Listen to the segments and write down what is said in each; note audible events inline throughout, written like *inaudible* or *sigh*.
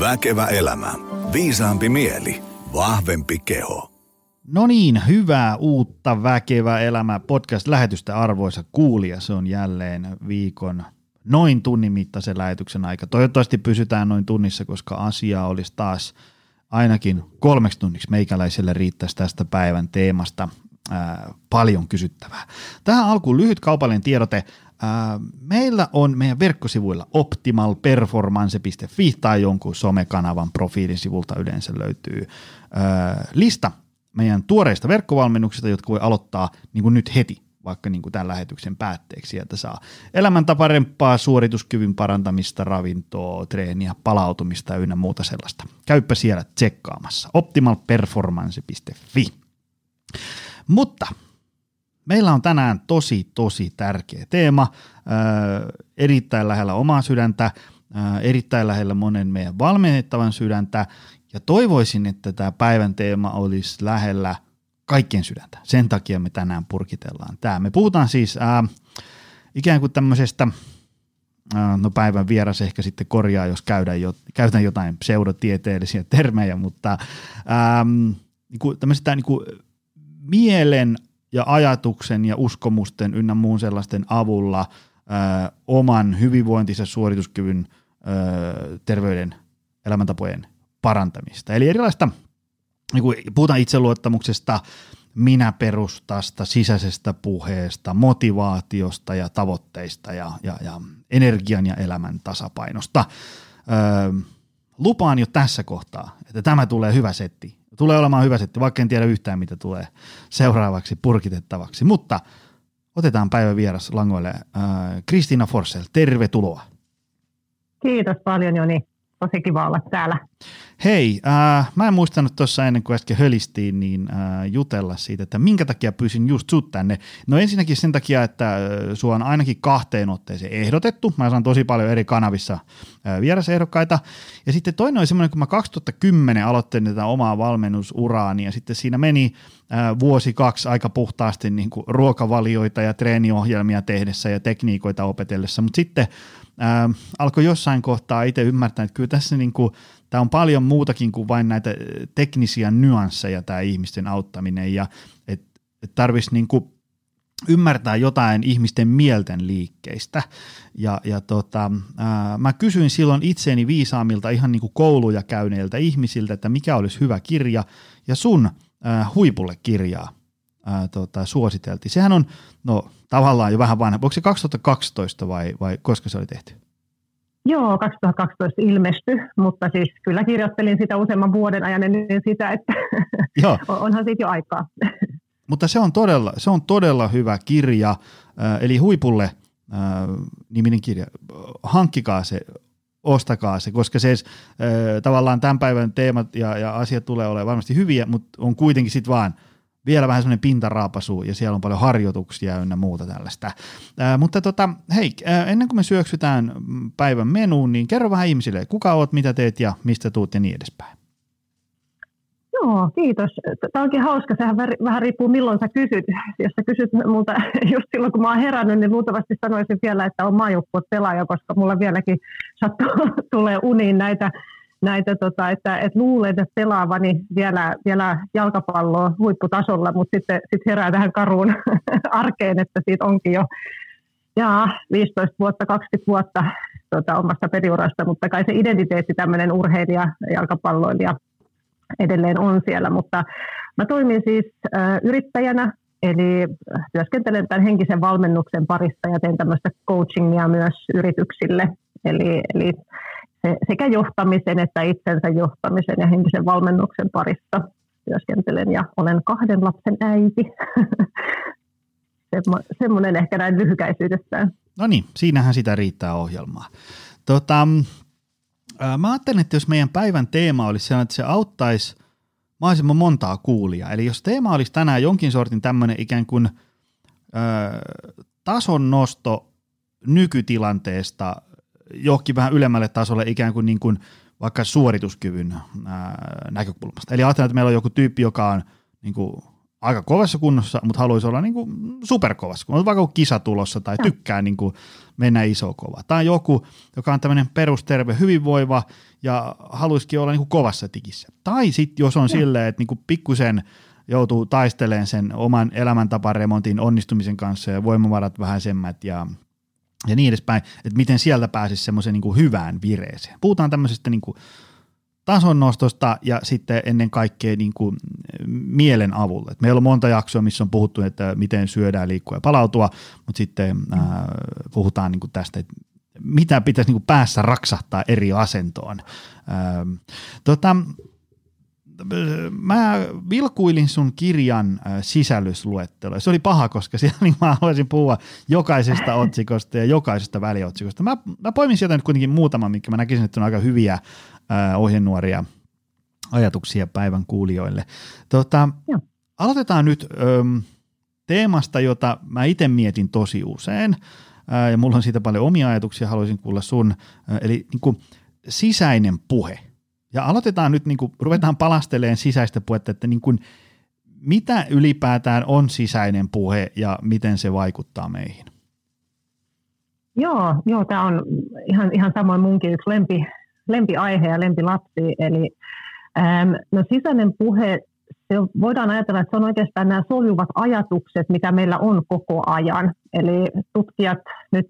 Väkevä elämä. Viisaampi mieli. Vahvempi keho. No niin, hyvää uutta Väkevä elämä podcast-lähetystä arvoisa kuulija. Se on jälleen viikon noin tunnin mittaisen lähetyksen aika. Toivottavasti pysytään noin tunnissa, koska asiaa olisi taas ainakin kolmeksi tunniksi meikäläiselle riittäisi tästä päivän teemasta ää, paljon kysyttävää. Tähän alkuun lyhyt kaupallinen tiedote. Meillä on meidän verkkosivuilla optimalperformance.fi tai jonkun somekanavan profiilin sivulta yleensä löytyy lista meidän tuoreista verkkovalmennuksista, jotka voi aloittaa niin kuin nyt heti, vaikka niin kuin tämän lähetyksen päätteeksi. Sieltä saa elämäntaparempaa, suorituskyvyn parantamista, ravintoa, treeniä, palautumista ynnä muuta sellaista. Käyppä siellä tsekkaamassa. optimalperformance.fi. Mutta meillä on tänään tosi, tosi tärkeä teema, äh, erittäin lähellä omaa sydäntä, äh, erittäin lähellä monen meidän valmennettavan sydäntä, ja toivoisin, että tämä päivän teema olisi lähellä kaikkien sydäntä. Sen takia me tänään purkitellaan tämä. Me puhutaan siis ää, ikään kuin tämmöisestä, ää, no päivän vieras ehkä sitten korjaa, jos käydään jo, käytän jotain pseudotieteellisiä termejä, mutta ää, niin kuin tämmöisestä niin kuin mielen ja ajatuksen ja uskomusten ynnä muun sellaisten avulla ää, oman hyvinvointinsa, suorituskyvyn, ää, terveyden, elämäntapojen parantamista. Eli erilaista, niin kuin puhutaan itseluottamuksesta, minäperustasta, sisäisestä puheesta, motivaatiosta ja tavoitteista ja, ja, ja energian ja elämän tasapainosta. Öö, lupaan jo tässä kohtaa, että tämä tulee hyvä setti. Tulee olemaan hyvä setti, vaikka en tiedä yhtään, mitä tulee seuraavaksi purkitettavaksi. Mutta otetaan päivän vieras langoille. Kristiina Forsell, tervetuloa. Kiitos paljon Joni tosi kiva olla täällä. Hei, äh, mä en muistanut tuossa ennen kuin äsken hölistiin, niin äh, jutella siitä, että minkä takia pyysin just sut tänne. No ensinnäkin sen takia, että äh, sua on ainakin kahteen otteeseen ehdotettu. Mä saan tosi paljon eri kanavissa äh, vierasehdokkaita. Ja sitten toinen oli semmoinen, kun mä 2010 aloittelin tätä omaa valmennusuraani ja sitten siinä meni äh, vuosi kaksi aika puhtaasti niin kuin ruokavalioita ja treeniohjelmia tehdessä ja tekniikoita opetellessa, mutta sitten äh, alkoi jossain kohtaa itse ymmärtää, että kyllä tässä niin kuin, tämä on paljon muutakin kuin vain näitä teknisiä nyansseja tämä ihmisten auttaminen ja että et tarvitsisi niin ymmärtää jotain ihmisten mielten liikkeistä. Ja, ja tota, ää, mä kysyin silloin itseeni viisaamilta ihan niin kuin kouluja käyneiltä ihmisiltä, että mikä olisi hyvä kirja, ja sun ää, huipulle kirjaa ää, tota, suositeltiin. Sehän on, no tavallaan jo vähän vanha, onko se 2012 vai, vai koska se oli tehty? Joo, 2012 ilmestyi, mutta siis kyllä kirjoittelin sitä useamman vuoden ajan ennen sitä, että *laughs* Joo. onhan siitä jo aikaa. *laughs* Mutta se on todella, se on todella hyvä kirja, eli Huipulle niminen kirja, hankkikaa se, ostakaa se, koska se tavallaan tämän päivän teemat ja, ja asiat tulee olemaan varmasti hyviä, mutta on kuitenkin sitten vaan – vielä vähän semmoinen pintaraapasu ja siellä on paljon harjoituksia ynnä muuta tällaista. Ää, mutta tota, hei, ää, ennen kuin me syöksytään päivän menuun, niin kerro vähän ihmisille, kuka oot, mitä teet ja mistä tuut ja niin edespäin. Joo, kiitos. Tämä onkin hauska. Sehän vähän riippuu milloin sä kysyt. Jos sä kysyt multa *laughs* just silloin, kun mä oon herännyt, niin luultavasti sanoisin vielä, että on maajoukkuot pelaaja, koska mulla vieläkin sattuu *laughs* tulee uniin näitä näitä, tota, että, että luulen, pelaavani vielä, vielä jalkapalloa huipputasolla, mutta sitten sit herää tähän karuun *laughs* arkeen, että siitä onkin jo ja 15 vuotta, 20 vuotta tota, omasta periurasta, mutta kai se identiteetti tämmöinen urheilija, jalkapalloilija edelleen on siellä, mutta mä toimin siis äh, yrittäjänä, eli työskentelen tämän henkisen valmennuksen parissa ja teen tämmöistä coachingia myös yrityksille, eli, eli se, sekä johtamisen että itsensä johtamisen ja henkisen valmennuksen parissa työskentelen ja olen kahden lapsen äiti. *laughs* Semmo, semmoinen ehkä näin lyhykäisyydessään. No niin, siinähän sitä riittää ohjelmaa. Tota, mä ajattelen, että jos meidän päivän teema olisi sellainen, että se auttaisi mahdollisimman montaa kuulia. Eli jos teema olisi tänään jonkin sortin tämmöinen ikään kuin ö, tason nosto nykytilanteesta johonkin vähän ylemmälle tasolle ikään kuin, niin kuin vaikka suorituskyvyn ää, näkökulmasta. Eli ajatellaan, että meillä on joku tyyppi, joka on niin kuin aika kovassa kunnossa, mutta haluaisi olla niin kuin superkovassa kunnossa, vaikka kisa tulossa tai tykkää niin kuin mennä iso kova. Tai joku, joka on tämmöinen perusterve, hyvinvoiva ja haluaisikin olla niin kuin kovassa tikissä. Tai sitten jos on silleen, että niin kuin pikkusen joutuu taistelemaan sen oman elämäntaparemontin onnistumisen kanssa ja voimavarat vähän semmät ja ja niin edespäin, että miten sieltä pääsisi semmoiseen niin hyvään vireeseen. Puhutaan tämmöisestä niin kuin tasonnostosta ja sitten ennen kaikkea niin kuin mielen avulla. Et meillä on monta jaksoa, missä on puhuttu, että miten syödään, liikkua ja palautua, mutta sitten äh, puhutaan niin kuin tästä, että mitä pitäisi niin kuin päässä raksahtaa eri asentoon. Ähm, tota, mä vilkuilin sun kirjan äh, sisällysluettelua. Se oli paha, koska *laughs* siellä niin mä haluaisin puhua jokaisesta otsikosta ja jokaisesta väliotsikosta. Mä, mä poimin sieltä nyt kuitenkin muutaman, mikä mä näkisin, että on aika hyviä äh, ohjenuoria ajatuksia päivän kuulijoille. Tota, aloitetaan nyt ähm, teemasta, jota mä itse mietin tosi usein, äh, ja mulla on siitä paljon omia ajatuksia, haluaisin kuulla sun, äh, eli niin kuin, sisäinen puhe – ja aloitetaan nyt, niin kuin, ruvetaan palasteleen sisäistä puhetta, että niin kuin, mitä ylipäätään on sisäinen puhe ja miten se vaikuttaa meihin? Joo, joo tämä on ihan, ihan samoin munkin yksi lempi, lempiaihe ja lempilapsi. Eli äm, no sisäinen puhe, se voidaan ajatella, että se on oikeastaan nämä soljuvat ajatukset, mitä meillä on koko ajan. Eli tutkijat nyt,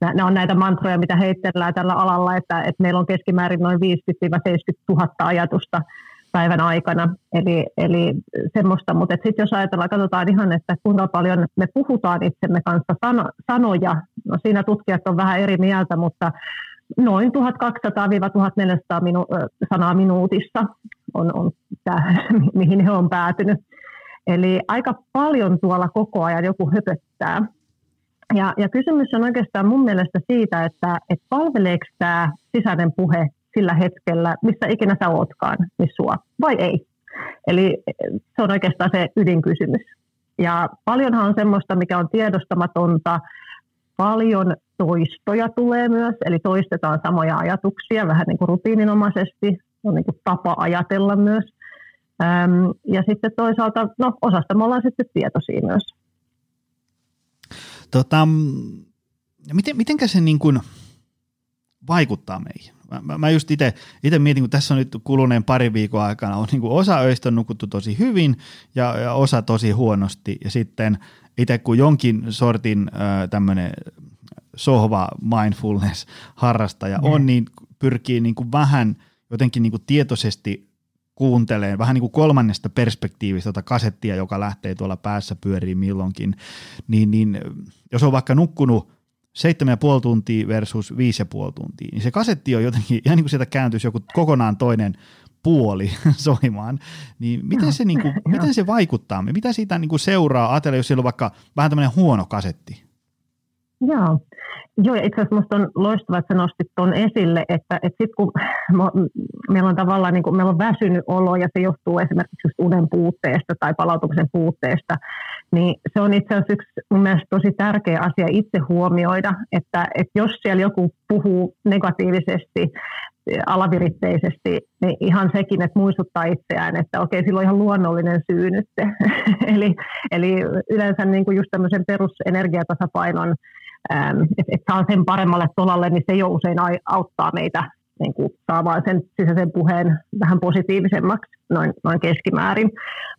nämä on näitä mantroja, mitä heitellään tällä alalla, että, että meillä on keskimäärin noin 50-70 000 ajatusta päivän aikana. Eli, eli semmoista, mutta sitten jos ajatellaan, katsotaan ihan, että kuinka paljon me puhutaan itsemme kanssa sano, sanoja, no siinä tutkijat on vähän eri mieltä, mutta noin 1200-1400 minu, sanaa minuutissa on, on tämä, *laughs* mihin he on päätynyt. Eli aika paljon tuolla koko ajan joku höpöttää. Ja, ja kysymys on oikeastaan mun mielestä siitä, että, että palveleeko tämä sisäinen puhe sillä hetkellä, missä ikinä sä ootkaan, niin sua, vai ei. Eli se on oikeastaan se ydinkysymys. Ja paljonhan on semmoista, mikä on tiedostamatonta, paljon toistoja tulee myös, eli toistetaan samoja ajatuksia vähän niin kuin rutiininomaisesti, on niin kuin tapa ajatella myös. Ja sitten toisaalta, no osasta me ollaan sitten tietoisia myös. Tota, miten, mitenkä se niin kuin vaikuttaa meihin? Mä, mä just itse mietin, kun tässä on nyt kuluneen parin viikon aikana, on niin kuin osa öistä nukuttu tosi hyvin ja, ja osa tosi huonosti. Ja sitten itse kun jonkin sortin äh, tämmöinen sohva mindfulness-harrastaja on, mm. niin pyrkii niin kuin vähän jotenkin niin kuin tietoisesti kuuntelee vähän niin kuin kolmannesta perspektiivistä tota kasettia, joka lähtee tuolla päässä pyöriin milloinkin, niin, niin jos on vaikka nukkunut 7,5 tuntia versus 5,5 tuntia, niin se kasetti on jotenkin, ihan niin kuin sieltä kääntyisi joku kokonaan toinen puoli *laughs* soimaan, niin miten se, niin kuin, miten se vaikuttaa? Mitä siitä niin kuin seuraa? Ajatella, jos siellä on vaikka vähän tämmöinen huono kasetti. Joo, Joo, itse asiassa minusta on loistavaa, että nostit tuon esille, että, että sitten kun meillä on tavallaan niin kuin, meillä on väsynyt olo ja se johtuu esimerkiksi unen puutteesta tai palautumisen puutteesta, niin se on itse asiassa yksi mun mielestä tosi tärkeä asia itse huomioida, että, että jos siellä joku puhuu negatiivisesti, alaviritteisesti, niin ihan sekin, että muistuttaa itseään, että okei, sillä on ihan luonnollinen syy nyt. *laughs* eli, eli yleensä niin kuin just tämmöisen perusenergiatasapainon että et saa sen paremmalle tolalle, niin se jo usein auttaa meitä niin kuin saamaan sen sisäisen puheen vähän positiivisemmaksi noin, noin keskimäärin.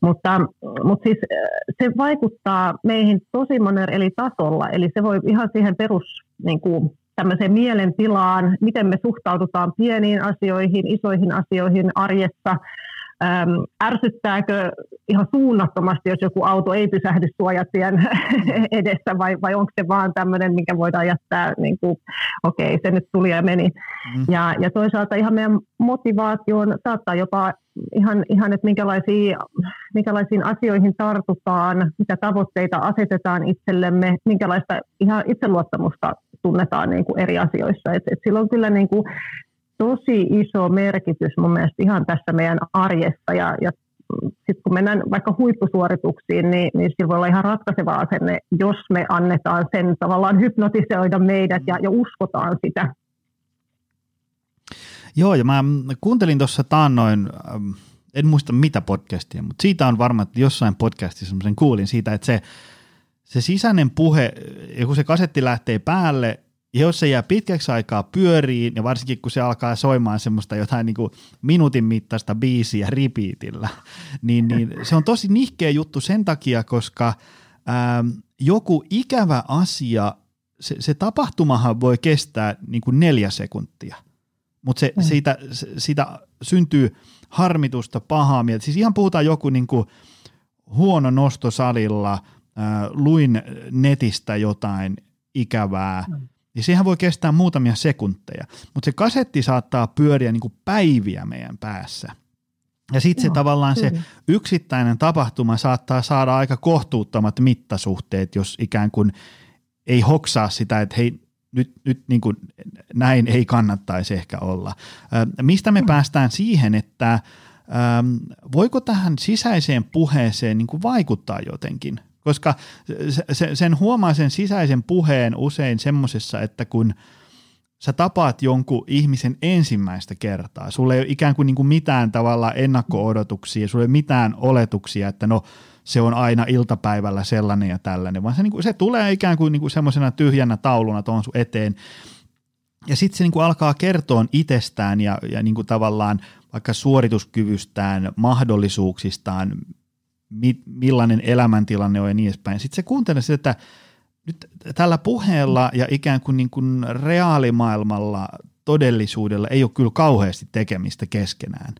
Mutta, mutta siis se vaikuttaa meihin tosi monen eri tasolla, eli se voi ihan siihen perus niin kuin, tämmöiseen mielentilaan, miten me suhtaudutaan pieniin asioihin, isoihin asioihin arjessa, äm, ärsyttääkö ihan suunnattomasti, jos joku auto ei pysähdy suojatien *laughs* edessä, vai, vai onko se vaan tämmöinen, mikä voidaan jättää, niin kuin, okei, okay, se nyt tuli ja meni. Mm. Ja, ja toisaalta ihan meidän motivaatioon saattaa jopa ihan, ihan että minkälaisiin, minkälaisiin asioihin tartutaan, mitä tavoitteita asetetaan itsellemme, minkälaista ihan itseluottamusta tunnetaan niin kuin eri asioissa. Et, et silloin kyllä niin kuin tosi iso merkitys mun mielestä ihan tässä meidän arjessa ja, ja sitten kun mennään vaikka huippusuorituksiin, niin, niin sillä voi olla ihan ratkaiseva asenne, jos me annetaan sen tavallaan hypnotisoida meidät ja, ja uskotaan sitä. Joo, ja mä kuuntelin tuossa taannoin, ähm, en muista mitä podcastia, mutta siitä on varma, että jossain podcastissa kuulin siitä, että se, se sisäinen puhe, kun se kasetti lähtee päälle, ja jos se jää pitkäksi aikaa pyöriin, ja varsinkin kun se alkaa soimaan semmoista jotain niin kuin minuutin mittaista biisiä repeatillä, niin, niin se on tosi nihkeä juttu sen takia, koska ää, joku ikävä asia, se, se tapahtumahan voi kestää niin kuin neljä sekuntia, mutta se, mm. siitä, siitä syntyy harmitusta, pahaa mieltä. Siis ihan puhutaan joku niin kuin huono nostosalilla, ää, luin netistä jotain ikävää, mm niin sehän voi kestää muutamia sekunteja, mutta se kasetti saattaa pyöriä niin kuin päiviä meidän päässä. Ja sitten se tavallaan se yksittäinen tapahtuma saattaa saada aika kohtuuttomat mittasuhteet, jos ikään kuin ei hoksaa sitä, että hei, nyt, nyt niin kuin näin ei kannattaisi ehkä olla. Mistä me päästään siihen, että voiko tähän sisäiseen puheeseen niin kuin vaikuttaa jotenkin? Koska sen huomaa sen sisäisen puheen usein semmoisessa, että kun sä tapaat jonkun ihmisen ensimmäistä kertaa, sulla ei ole ikään kuin, niin kuin mitään tavalla ennakko-odotuksia, sulla ei ole mitään oletuksia, että no se on aina iltapäivällä sellainen ja tällainen, vaan se, niin kuin, se tulee ikään kuin, niin kuin semmoisena tyhjänä tauluna tuon sun eteen, ja sitten se niin kuin alkaa kertoa itsestään ja, ja niin kuin tavallaan vaikka suorituskyvystään, mahdollisuuksistaan, mi, millainen elämäntilanne on ja niin edespäin. Sitten se kuuntelee sitä, että nyt tällä puheella ja ikään kuin, niin kuin reaalimaailmalla todellisuudella ei ole kyllä kauheasti tekemistä keskenään.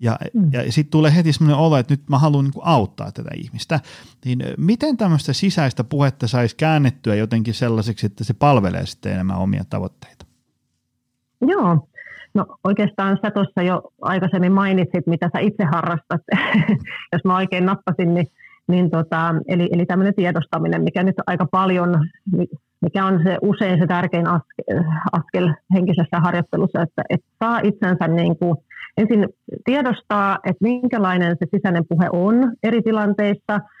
Ja, mm. ja sitten tulee heti sellainen olo, että nyt mä haluan niin auttaa tätä ihmistä. Niin miten tämmöistä sisäistä puhetta saisi käännettyä jotenkin sellaiseksi, että se palvelee sitten enemmän omia tavoitteita? Joo, No oikeastaan sä tuossa jo aikaisemmin mainitsit, mitä sä itse harrastat, *laughs* jos mä oikein nappasin, niin, niin tota, eli, eli tämmöinen tiedostaminen, mikä nyt aika paljon, mikä on se usein se tärkein askel, askel henkisessä harjoittelussa, että, että saa itsensä niin kuin, ensin tiedostaa, että minkälainen se sisäinen puhe on eri tilanteissa –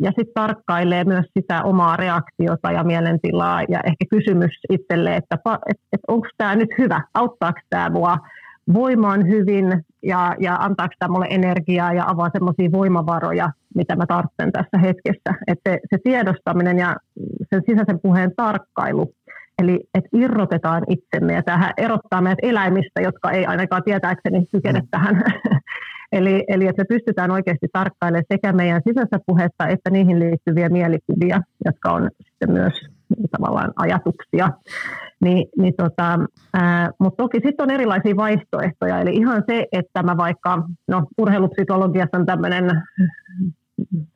ja sitten tarkkailee myös sitä omaa reaktiota ja mielentilaa ja ehkä kysymys itselle, että, että, että onko tämä nyt hyvä, auttaako tämä mua voimaan hyvin ja, ja antaako tämä mulle energiaa ja avaa semmoisia voimavaroja, mitä mä tarvitsen tässä hetkessä. Että se, se tiedostaminen ja sen sisäisen puheen tarkkailu, eli että irrotetaan itsemme ja tähän erottaa meidät eläimistä, jotka ei ainakaan tietääkseni kykene mm. tähän *laughs* Eli, eli että me pystytään oikeasti tarkkailemaan sekä meidän sisäistä puhetta että niihin liittyviä mielikuvia, jotka on sitten myös tavallaan ajatuksia. Ni, niin tota, mutta toki sitten on erilaisia vaihtoehtoja, eli ihan se, että mä vaikka, no urheilupsykologiassa on tämmöinen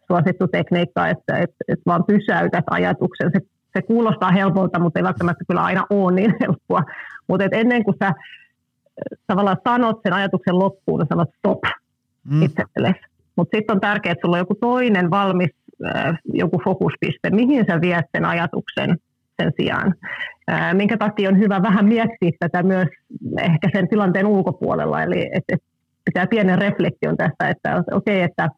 suosittu tekniikka, että et, et vaan pysäytät ajatuksen. Se, se kuulostaa helpolta, mutta ei välttämättä kyllä aina ole niin helppoa. Mutta ennen kuin sä tavallaan sanot sen ajatuksen loppuun, sanot stop, mm. itsellesi. Mutta sitten on tärkeää, että sulla on joku toinen valmis äh, joku fokuspiste, mihin sä viet sen ajatuksen sen sijaan. Äh, minkä takia on hyvä vähän miettiä tätä myös ehkä sen tilanteen ulkopuolella, eli et, et pitää pienen reflektion tästä, että okei, okay, että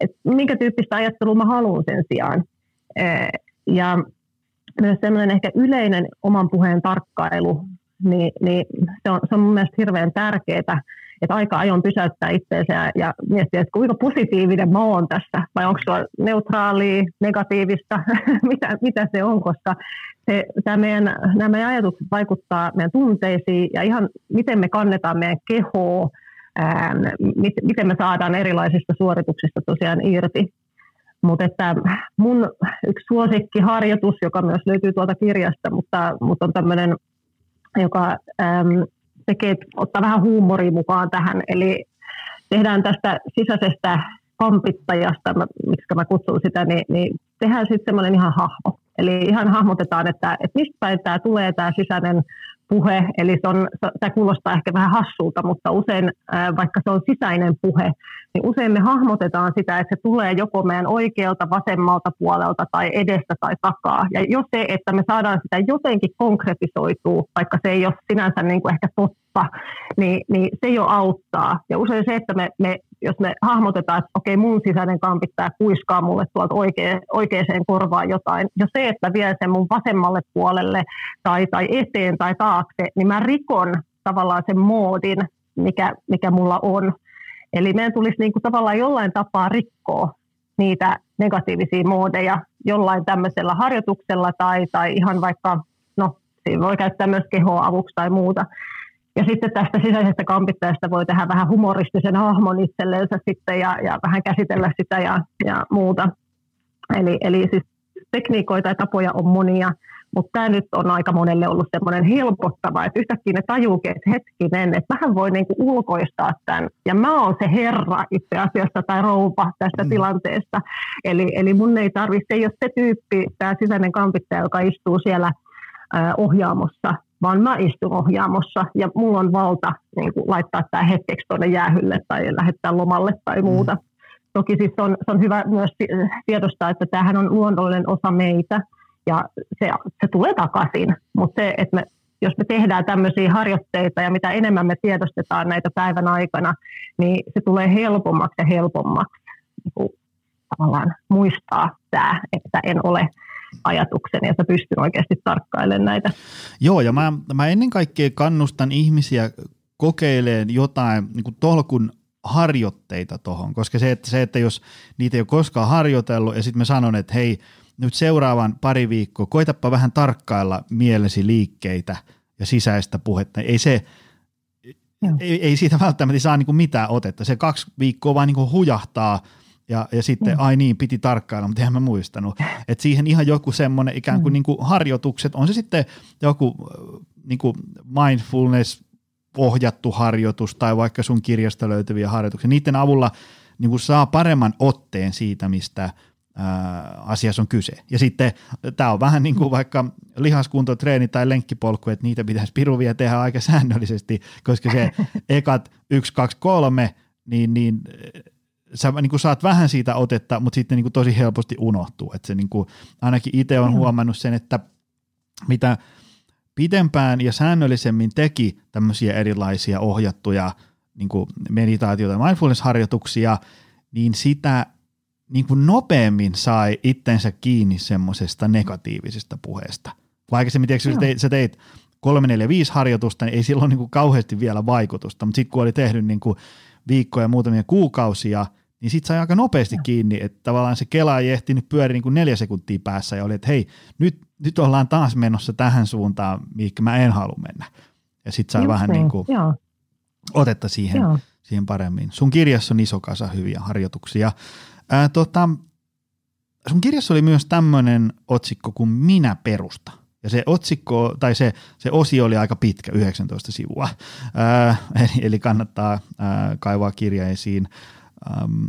et minkä tyyppistä ajattelua mä haluan sen sijaan. Äh, ja myös semmoinen ehkä yleinen oman puheen tarkkailu, niin, niin se, on, se on mun mielestä hirveän tärkeää, että aika ajoin pysäyttää itseensä ja miettiä, että kuinka positiivinen mä oon tässä, vai onko se neutraalia, negatiivista, *laughs* mitä, mitä se on, koska se, tämä meidän, nämä meidän ajatukset vaikuttaa meidän tunteisiin ja ihan miten me kannetaan meidän kehoa, ää, miten me saadaan erilaisista suorituksista tosiaan irti. Mutta mun yksi suosikkiharjoitus, joka myös löytyy tuolta kirjasta, mutta, mutta on tämmöinen, joka äm, tekee, ottaa vähän huumoria mukaan tähän, eli tehdään tästä sisäisestä kampittajasta, miksi mä kutsun sitä, niin, niin tehdään sitten semmoinen ihan hahmo. Eli ihan hahmotetaan, että, että mistä päin tämä tulee tämä sisäinen puhe, eli se on, tämä kuulostaa ehkä vähän hassulta, mutta usein, vaikka se on sisäinen puhe, niin usein me hahmotetaan sitä, että se tulee joko meidän oikealta, vasemmalta puolelta tai edestä tai takaa. Ja jos se, että me saadaan sitä jotenkin konkretisoitua, vaikka se ei ole sinänsä niin kuin ehkä totta, niin, niin se jo auttaa. Ja usein se, että me, me jos me hahmotetaan, että okei, mun sisäinen kampittaja kuiskaa mulle tuolta oikea, oikeaan korvaan jotain, ja se, että vie sen mun vasemmalle puolelle tai, tai eteen tai taakse, niin mä rikon tavallaan sen moodin, mikä, mikä mulla on. Eli meidän tulisi niin kuin tavallaan jollain tapaa rikkoa niitä negatiivisia moodeja jollain tämmöisellä harjoituksella tai, tai ihan vaikka, no siinä voi käyttää myös kehoa avuksi tai muuta. Ja sitten tästä sisäisestä kampittajasta voi tehdä vähän humoristisen hahmon itselleensä sitten ja, ja vähän käsitellä sitä ja, ja muuta. Eli, eli siis tekniikoita ja tapoja on monia, mutta tämä nyt on aika monelle ollut semmoinen helpottava, että yhtäkkiä ne tajuukin, että hetkinen, että vähän voi niinku ulkoistaa tämän. Ja mä oon se herra itse asiassa tai rouva tästä mm. tilanteesta. Eli, eli mun ei tarvitse, ei ole se tyyppi, tämä sisäinen kampittaja, joka istuu siellä äh, ohjaamossa, vaan mä istun ohjaamossa ja mulla on valta niin kuin laittaa tämä hetkeksi tuonne jäähylle tai lähettää lomalle tai mm. muuta. Mm. Toki siis on, se on hyvä myös tiedostaa, että tämähän on luonnollinen osa meitä ja se, se tulee takaisin. Mutta se, että me, jos me tehdään tämmöisiä harjoitteita ja mitä enemmän me tiedostetaan näitä päivän aikana, niin se tulee helpommaksi ja helpommaksi niin tavallaan muistaa tämä, että en ole ajatukseni, että pystyn oikeasti tarkkailemaan näitä. Joo, ja mä, mä ennen kaikkea kannustan ihmisiä kokeilemaan jotain niin kuin tolkun harjoitteita tuohon, koska se että, se, että jos niitä ei ole koskaan harjoitellut ja sitten mä sanon, että hei, nyt seuraavan pari viikkoa, koitapa vähän tarkkailla mielesi liikkeitä ja sisäistä puhetta. Ei se, ei, ei siitä välttämättä saa niin kuin mitään otetta. Se kaksi viikkoa vaan niin kuin hujahtaa ja, ja sitten, mm. ai niin, piti tarkkailla, mutta eihän mä muistanut. Että siihen ihan joku semmoinen ikään kuin, mm. niin kuin harjoitukset, on se sitten joku niin kuin mindfulness ohjattu harjoitus tai vaikka sun kirjasta löytyviä harjoituksia. Niiden avulla niin kuin saa paremman otteen siitä, mistä – asiassa on kyse. Ja sitten tämä on vähän niin kuin vaikka lihaskuntotreeni tai lenkkipolku, että niitä pitäisi piruvia tehdä aika säännöllisesti, koska se *laughs* ekat 1, 2, 3, niin, niin sä niin kuin saat vähän siitä otetta, mutta sitten niin kuin tosi helposti unohtuu. Että se niin kuin, ainakin itse on huomannut sen, että mitä pidempään ja säännöllisemmin teki tämmöisiä erilaisia ohjattuja niin kuin meditaatioita ja mindfulness-harjoituksia, niin sitä niin kuin nopeammin sai itsensä kiinni semmoisesta negatiivisesta puheesta. Vaikka aikaisemmin, tiedätkö, sä teit, sä teit kolme, neljä, viisi harjoitusta, niin ei silloin niin kuin kauheasti vielä vaikutusta, mutta sitten kun oli tehnyt niin kuin viikkoja, muutamia kuukausia, niin sitten sai aika nopeasti kiinni, että tavallaan se kela ei ehtinyt pyöri niin kuin neljä sekuntia päässä ja oli, että hei, nyt, nyt ollaan taas menossa tähän suuntaan, mihinkä mä en halua mennä. Ja sitten sai Just vähän niin, niin kuin otetta siihen, siihen paremmin. Sun kirjassa on iso kasa hyviä harjoituksia. Ää, tota, sun kirjassa oli myös tämmöinen otsikko kuin Minä perusta. Ja se otsikko, tai se, se osio oli aika pitkä, 19 sivua. Ää, *laughs* eli, eli kannattaa ää, kaivaa kirja esiin. Ähm,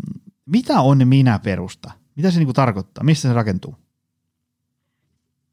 mitä on minä perusta? Mitä se niinku tarkoittaa? Missä se rakentuu?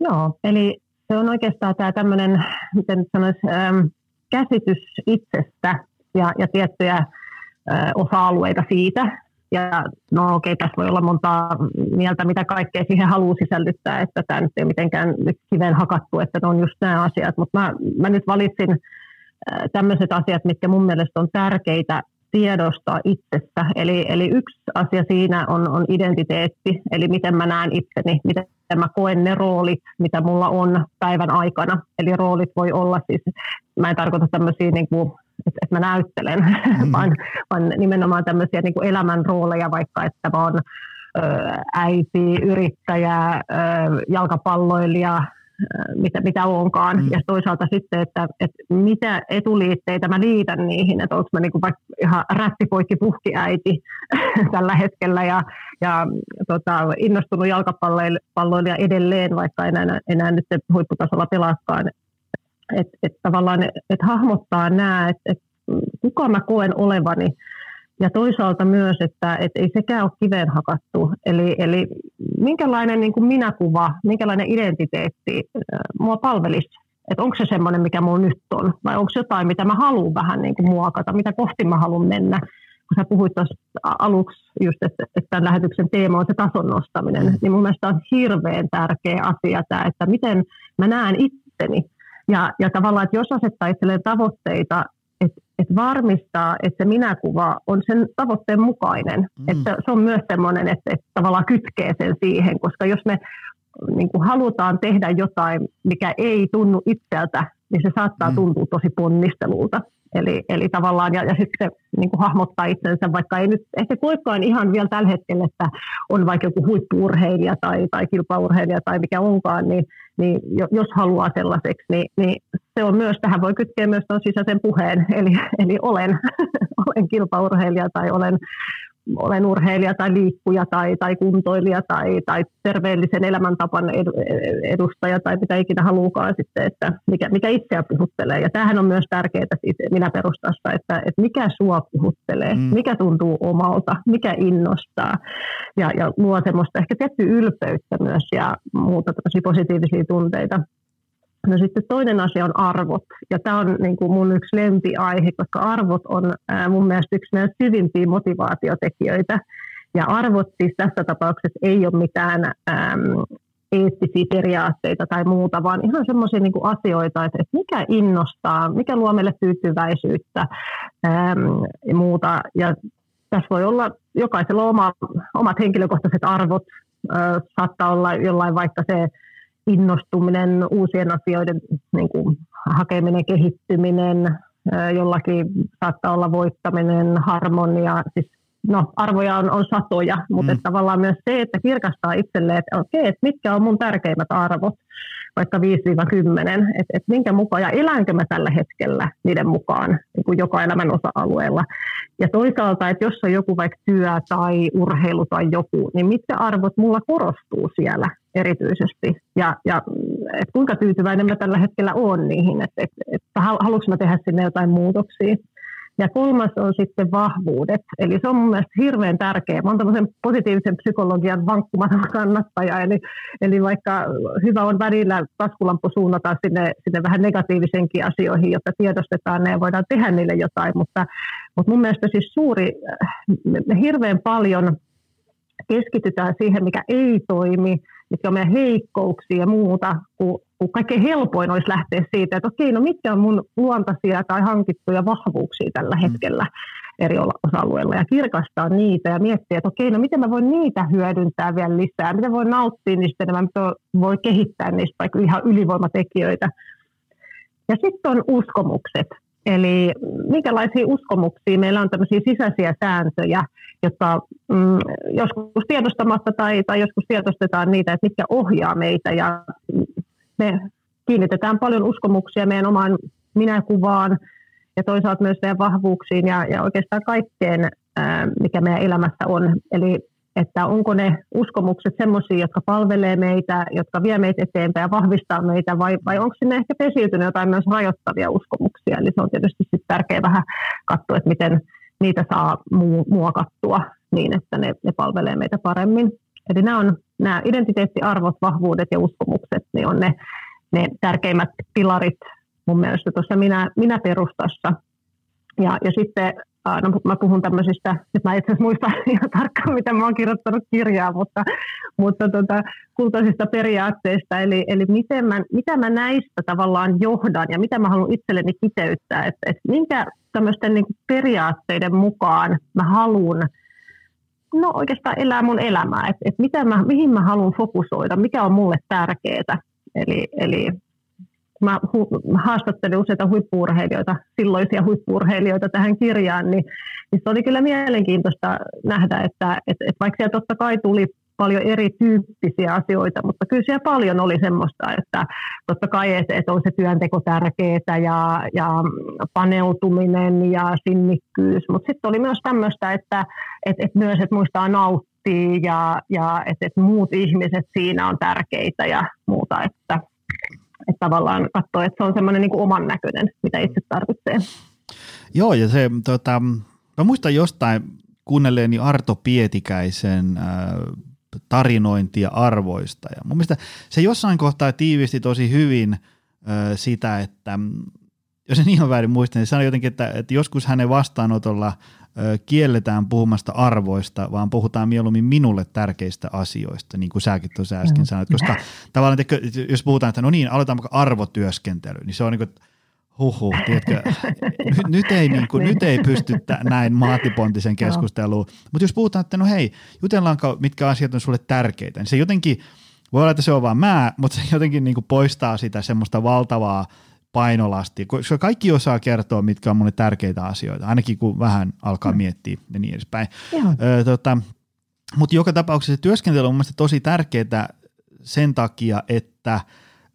Joo, eli se on oikeastaan tämä tämmöinen, miten sanoisi, ähm, käsitys itsestä ja, ja tiettyjä äh, osa-alueita siitä, ja no okei, okay, tässä voi olla monta mieltä, mitä kaikkea siihen haluaa sisällyttää, että tämä nyt ei mitenkään nyt kiven hakattu, että ne on just nämä asiat. Mutta mä, mä nyt valitsin äh, tämmöiset asiat, mitkä mun mielestä on tärkeitä tiedostaa itsestä. Eli, eli yksi asia siinä on, on identiteetti, eli miten mä näen itseni, miten mä koen ne roolit, mitä mulla on päivän aikana. Eli roolit voi olla siis, mä en tarkoita tämmöisiä niin kuin että, että mä näyttelen, mm. *laughs* vaan, vaan nimenomaan tämmöisiä niin kuin elämän rooleja, vaikka että mä oon ö, äiti, yrittäjä, ö, jalkapalloilija, mitä, mitä onkaan. Mm. Ja toisaalta sitten, että, että mitä etuliitteitä mä liitän niihin, että onko mä niin kuin vaikka ihan rättipoikki puhkiäiti *laughs* tällä hetkellä ja, ja tota, innostunut jalkapalloilija edelleen, vaikka enää, enää nyt huipputasolla pelaakaan. Että et tavallaan et hahmottaa nämä, että et kuka mä koen olevani ja toisaalta myös, että et ei sekään ole kiveen hakattu. Eli, eli minkälainen niin kuin minäkuva, minkälainen identiteetti mua palvelisi. Että onko se semmoinen, mikä mulla nyt on, vai onko se jotain, mitä mä haluan vähän niin kuin muokata, mitä kohti mä haluan mennä. Kun sä puhuit tuossa aluksi just, että, että tämän lähetyksen teema on se tason nostaminen, mm. niin mun mielestä on hirveän tärkeä asia tämä, että miten mä näen itseni ja, ja tavallaan, että jos asettaa itselleen tavoitteita, että, että varmistaa, että se minäkuva on sen tavoitteen mukainen. Mm. Että se on myös sellainen, että, että tavallaan kytkee sen siihen, koska jos me niin kuin halutaan tehdä jotain, mikä ei tunnu itseltä niin se saattaa mm. tuntua tosi ponnistelulta. Eli, eli tavallaan, ja, ja sitten se niin kuin hahmottaa itsensä, vaikka ei nyt ehkä koikaan ihan vielä tällä hetkellä, että on vaikka joku huippuurheilija tai, tai kilpaurheilija tai mikä onkaan, niin, niin jos haluaa sellaiseksi, niin, niin se on myös, tähän voi kytkeä myös tuon sisäisen puheen, eli, eli olen, *laughs* olen kilpaurheilija tai olen olen urheilija tai liikkuja tai, tai kuntoilija tai, tai terveellisen elämäntapan edustaja tai mitä ikinä haluukaan sitten, että mikä, mikä itseä puhuttelee. Ja tämähän on myös tärkeää siis minä perustasta, että, että mikä sua puhuttelee, mm. mikä tuntuu omalta, mikä innostaa ja, ja luo semmoista ehkä tiettyä ylpeyttä myös ja muuta positiivisia tunteita. No sitten toinen asia on arvot, ja tämä on niin kuin mun yksi lempiaihe, koska arvot on mun mielestä yksi meidän syvimpiä motivaatiotekijöitä. Ja arvot siis tässä tapauksessa ei ole mitään äm, eettisiä periaatteita tai muuta, vaan ihan semmoisia niin asioita, että, että mikä innostaa, mikä luo meille tyytyväisyyttä äm, ja muuta. Ja tässä voi olla jokaisella oma, omat henkilökohtaiset arvot, äh, saattaa olla jollain vaikka se innostuminen, uusien asioiden niin kuin, hakeminen, kehittyminen, jollakin saattaa olla voittaminen, harmonia, siis no, arvoja on, on satoja, mutta mm. tavallaan myös se, että kirkastaa itselleen, että okei, että mitkä on mun tärkeimmät arvot, vaikka 5-10, että et minkä mukaan, ja elänkö mä tällä hetkellä niiden mukaan niin kuin joka elämän osa-alueella. Ja toisaalta, että jos on joku vaikka työ tai urheilu tai joku, niin mitkä arvot mulla korostuu siellä erityisesti, ja, ja et kuinka tyytyväinen mä tällä hetkellä olen niihin, että et, et, haluanko mä tehdä sinne jotain muutoksia. Ja kolmas on sitten vahvuudet. Eli se on mun mielestä hirveän tärkeä. Mä tämmöisen positiivisen psykologian vankkumaton kannattaja. Eli, eli vaikka hyvä on välillä taskulampu suunnata sinne, sinne vähän negatiivisenkin asioihin, jotta tiedostetaan ne ja voidaan tehdä niille jotain. Mutta, mutta mun mielestä siis suuri, hirveän paljon keskitytään siihen, mikä ei toimi, mitkä on meidän heikkouksia ja muuta, kun, kun kaikkein helpoin olisi lähteä siitä, että okei, no mitkä on mun luontaisia tai hankittuja vahvuuksia tällä mm. hetkellä eri osa-alueilla ja kirkastaa niitä ja miettiä, että okei, no miten mä voin niitä hyödyntää vielä lisää, miten voin nauttia niistä enemmän, miten voi kehittää niistä vaikka ihan ylivoimatekijöitä. Ja sitten on uskomukset. Eli minkälaisia uskomuksia meillä on tämmöisiä sisäisiä sääntöjä, jotka mm, joskus tiedostamatta tai, tai joskus tiedostetaan niitä, että mitkä ohjaa meitä ja me kiinnitetään paljon uskomuksia meidän omaan minäkuvaan ja toisaalta myös meidän vahvuuksiin ja, ja oikeastaan kaikkeen, mikä meidän elämässä on. Eli että onko ne uskomukset sellaisia, jotka palvelee meitä, jotka vie meitä eteenpäin ja vahvistaa meitä, vai, vai onko sinne ehkä pesiytynyt jotain myös rajoittavia uskomuksia. Eli se on tietysti sit tärkeää vähän katsoa, että miten niitä saa muokattua niin, että ne, ne palvelee meitä paremmin. Eli nämä on nämä identiteettiarvot, vahvuudet ja uskomukset, niin on ne, ne tärkeimmät pilarit mun mielestä tuossa minä, minä perustassa. Ja, ja sitten no, mä puhun tämmöisistä, että mä itse asiassa muista *laughs* ihan tarkkaan, mitä mä oon kirjoittanut kirjaa, mutta, mutta tota, kultaisista periaatteista, eli, eli miten mä, mitä mä näistä tavallaan johdan ja mitä mä haluan itselleni kiteyttää, että, että minkä tämmöisten niin periaatteiden mukaan mä haluan no oikeastaan elää mun elämää, että, että mitä mä, mihin mä haluan fokusoida, mikä on mulle tärkeää. Eli, eli mä hu- haastattelin useita huippuurheilijoita, silloisia huippuurheilijoita tähän kirjaan, niin, niin se oli kyllä mielenkiintoista nähdä, että, että, että vaikka siellä totta kai tuli paljon erityyppisiä asioita, mutta kyllä siellä paljon oli semmoista, että totta kai, että, että on se työnteko tärkeää ja, ja paneutuminen ja sinnikkyys, mutta sitten oli myös tämmöistä, että, että, että myös, että muistaa nauttia ja, ja että, että muut ihmiset siinä on tärkeitä ja muuta, että, että tavallaan katsoo, että se on semmoinen niin oman näköinen, mitä itse tarvitsee. Joo, ja se, tota, mä muistan jostain kuunnelleeni Arto Pietikäisen äh, tarinointia arvoista. Ja mun mielestä se jossain kohtaa tiivisti tosi hyvin äh, sitä, että jos en ihan väärin muista, niin sanoi jotenkin, että, että joskus hänen vastaanotolla kielletään puhumasta arvoista, vaan puhutaan mieluummin minulle tärkeistä asioista, niin kuin säkin tuossa äsken sanoit, koska tavallaan, jos puhutaan, että no niin, aloitaanko arvotyöskentely, niin se on niin kuin, huhu, tiedätkö, nyt, nyt, ei, niin kuin, nyt ei pystytä näin maatipontisen keskusteluun, mutta jos puhutaan, että no hei, jutellaanko, mitkä asiat on sulle tärkeitä, niin se jotenkin, voi olla, että se on vaan mä, mutta se jotenkin niin kuin poistaa sitä semmoista valtavaa painolasti, koska kaikki osaa kertoa, mitkä on mulle tärkeitä asioita, ainakin kun vähän alkaa mm. miettiä ja niin edespäin. Öö, tota, mutta joka tapauksessa työskentely on mielestäni tosi tärkeää sen takia, että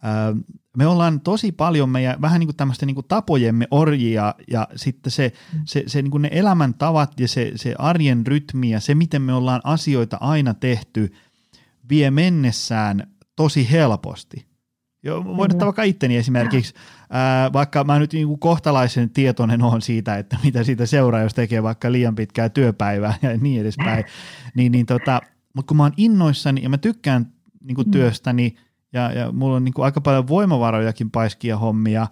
öö, me ollaan tosi paljon meidän vähän niin kuin tämmöisten niin kuin tapojemme orjia ja sitten se, se, se niin kuin ne elämäntavat ja se, se arjen rytmi ja se, miten me ollaan asioita aina tehty, vie mennessään tosi helposti. Jo, voin ottaa vaikka itteni esimerkiksi, ää, vaikka mä nyt niin kuin kohtalaisen tietoinen on siitä, että mitä siitä seuraa, jos tekee vaikka liian pitkää työpäivää ja niin edespäin, niin, niin tota, mutta kun mä oon innoissani ja mä tykkään niin kuin mm. työstäni ja, ja mulla on niin kuin aika paljon voimavarojakin paiskia hommia,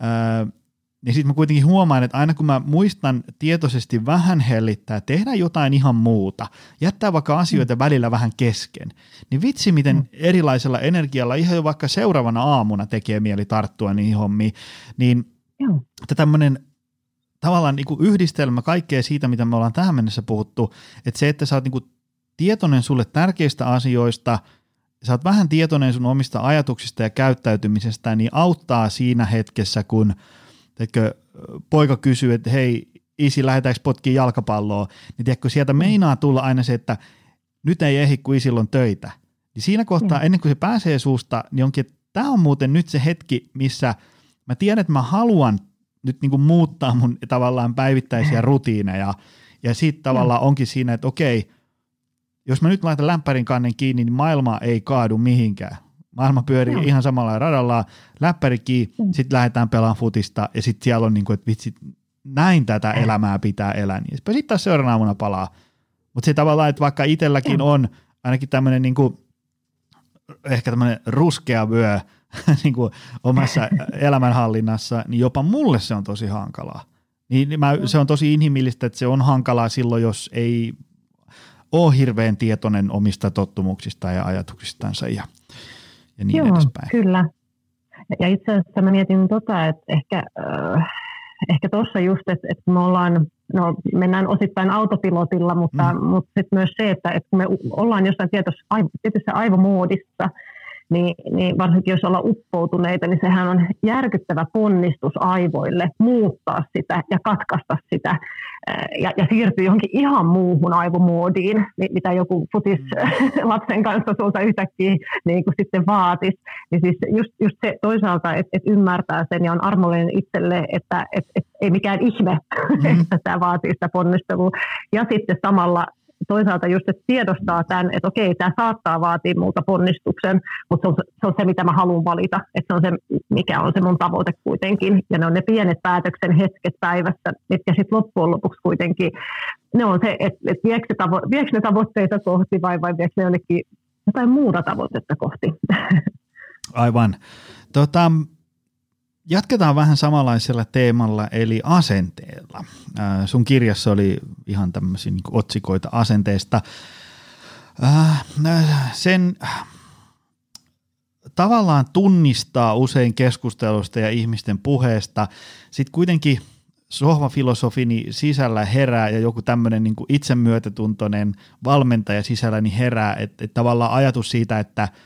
ää, niin sitten mä kuitenkin huomaan, että aina kun mä muistan tietoisesti vähän hellittää, tehdä jotain ihan muuta, jättää vaikka asioita mm. välillä vähän kesken, niin vitsi miten mm. erilaisella energialla ihan jo vaikka seuraavana aamuna tekee mieli tarttua niihin hommiin, niin mm. tämmöinen tavallaan niin kuin yhdistelmä kaikkea siitä, mitä me ollaan tähän mennessä puhuttu, että se, että sä oot niin kuin tietoinen sulle tärkeistä asioista, sä oot vähän tietoinen sun omista ajatuksista ja käyttäytymisestä, niin auttaa siinä hetkessä, kun – teikö, poika kysyy, että hei, isi, lähdetäänkö potkiin jalkapalloa, niin tiedätkö, sieltä mm. meinaa tulla aina se, että nyt ei ehdi, kun isillä on töitä. Niin siinä kohtaa, mm. ennen kuin se pääsee suusta, niin onkin, että tämä on muuten nyt se hetki, missä mä tiedän, että mä haluan nyt niin kuin muuttaa mun tavallaan päivittäisiä rutiineja, ja sitten tavallaan onkin siinä, että okei, jos mä nyt laitan lämpärin kannen kiinni, niin maailma ei kaadu mihinkään. Maailma pyörii no. ihan samalla radalla, läppäri kiinni, mm. sitten lähdetään pelaamaan futista ja sitten siellä on niin kuin, että vitsi, näin tätä mm. elämää pitää elää. Niin sitten taas seuraavana aamuna palaa. Mutta se tavallaan, että vaikka itselläkin mm. on ainakin tämmöinen niin kuin, ehkä tämmöinen ruskea vyö *laughs* niin kuin omassa *laughs* elämänhallinnassa, niin jopa mulle se on tosi hankalaa. Niin mä, se on tosi inhimillistä, että se on hankalaa silloin, jos ei ole hirveän tietoinen omista tottumuksista ja ajatuksistansa ja ja niin Joo, edespäin. kyllä. Ja itse asiassa mä mietin tota, että ehkä, äh, ehkä tuossa just, että, että me ollaan, no mennään osittain autopilotilla, mutta, mm. mutta sitten myös se, että, että kun me ollaan jossain tietyssä, tietyssä aivomoodissa, niin, niin varsinkin jos ollaan uppoutuneita, niin sehän on järkyttävä ponnistus aivoille muuttaa sitä ja katkaista sitä ja, ja siirtyy johonkin ihan muuhun aivomoodiin, mitä joku futis mm. *laughs* lapsen kanssa sulta yhtäkkiä niin kuin sitten vaatisi. Niin siis just, just se toisaalta, että et ymmärtää sen ja on armollinen itselle, että et, et ei mikään ihme, *laughs* mm. että tämä vaatii sitä ponnistelua. Ja sitten samalla toisaalta just, että tiedostaa tämän, että okei, tämä saattaa vaatia multa ponnistuksen, mutta se on, se on se, mitä mä haluan valita, että se on se, mikä on se mun tavoite kuitenkin. Ja ne on ne pienet päätöksen hetket päivässä, mitkä sitten loppujen lopuksi kuitenkin, ne on se, että, että viekö, tavo- viekö ne tavoitteita kohti vai, vai viekö ne jonnekin jotain muuta tavoitetta kohti. *laughs* Aivan. Tota, Jatketaan vähän samanlaisella teemalla, eli asenteella. Äh, sun kirjassa oli ihan tämmöisiä niin otsikoita asenteesta. Äh, sen tavallaan tunnistaa usein keskustelusta ja ihmisten puheesta. Sitten kuitenkin sohvafilosofini sisällä herää ja joku tämmöinen niin itsemyötätuntoinen valmentaja sisälläni herää, että, että tavallaan ajatus siitä, että –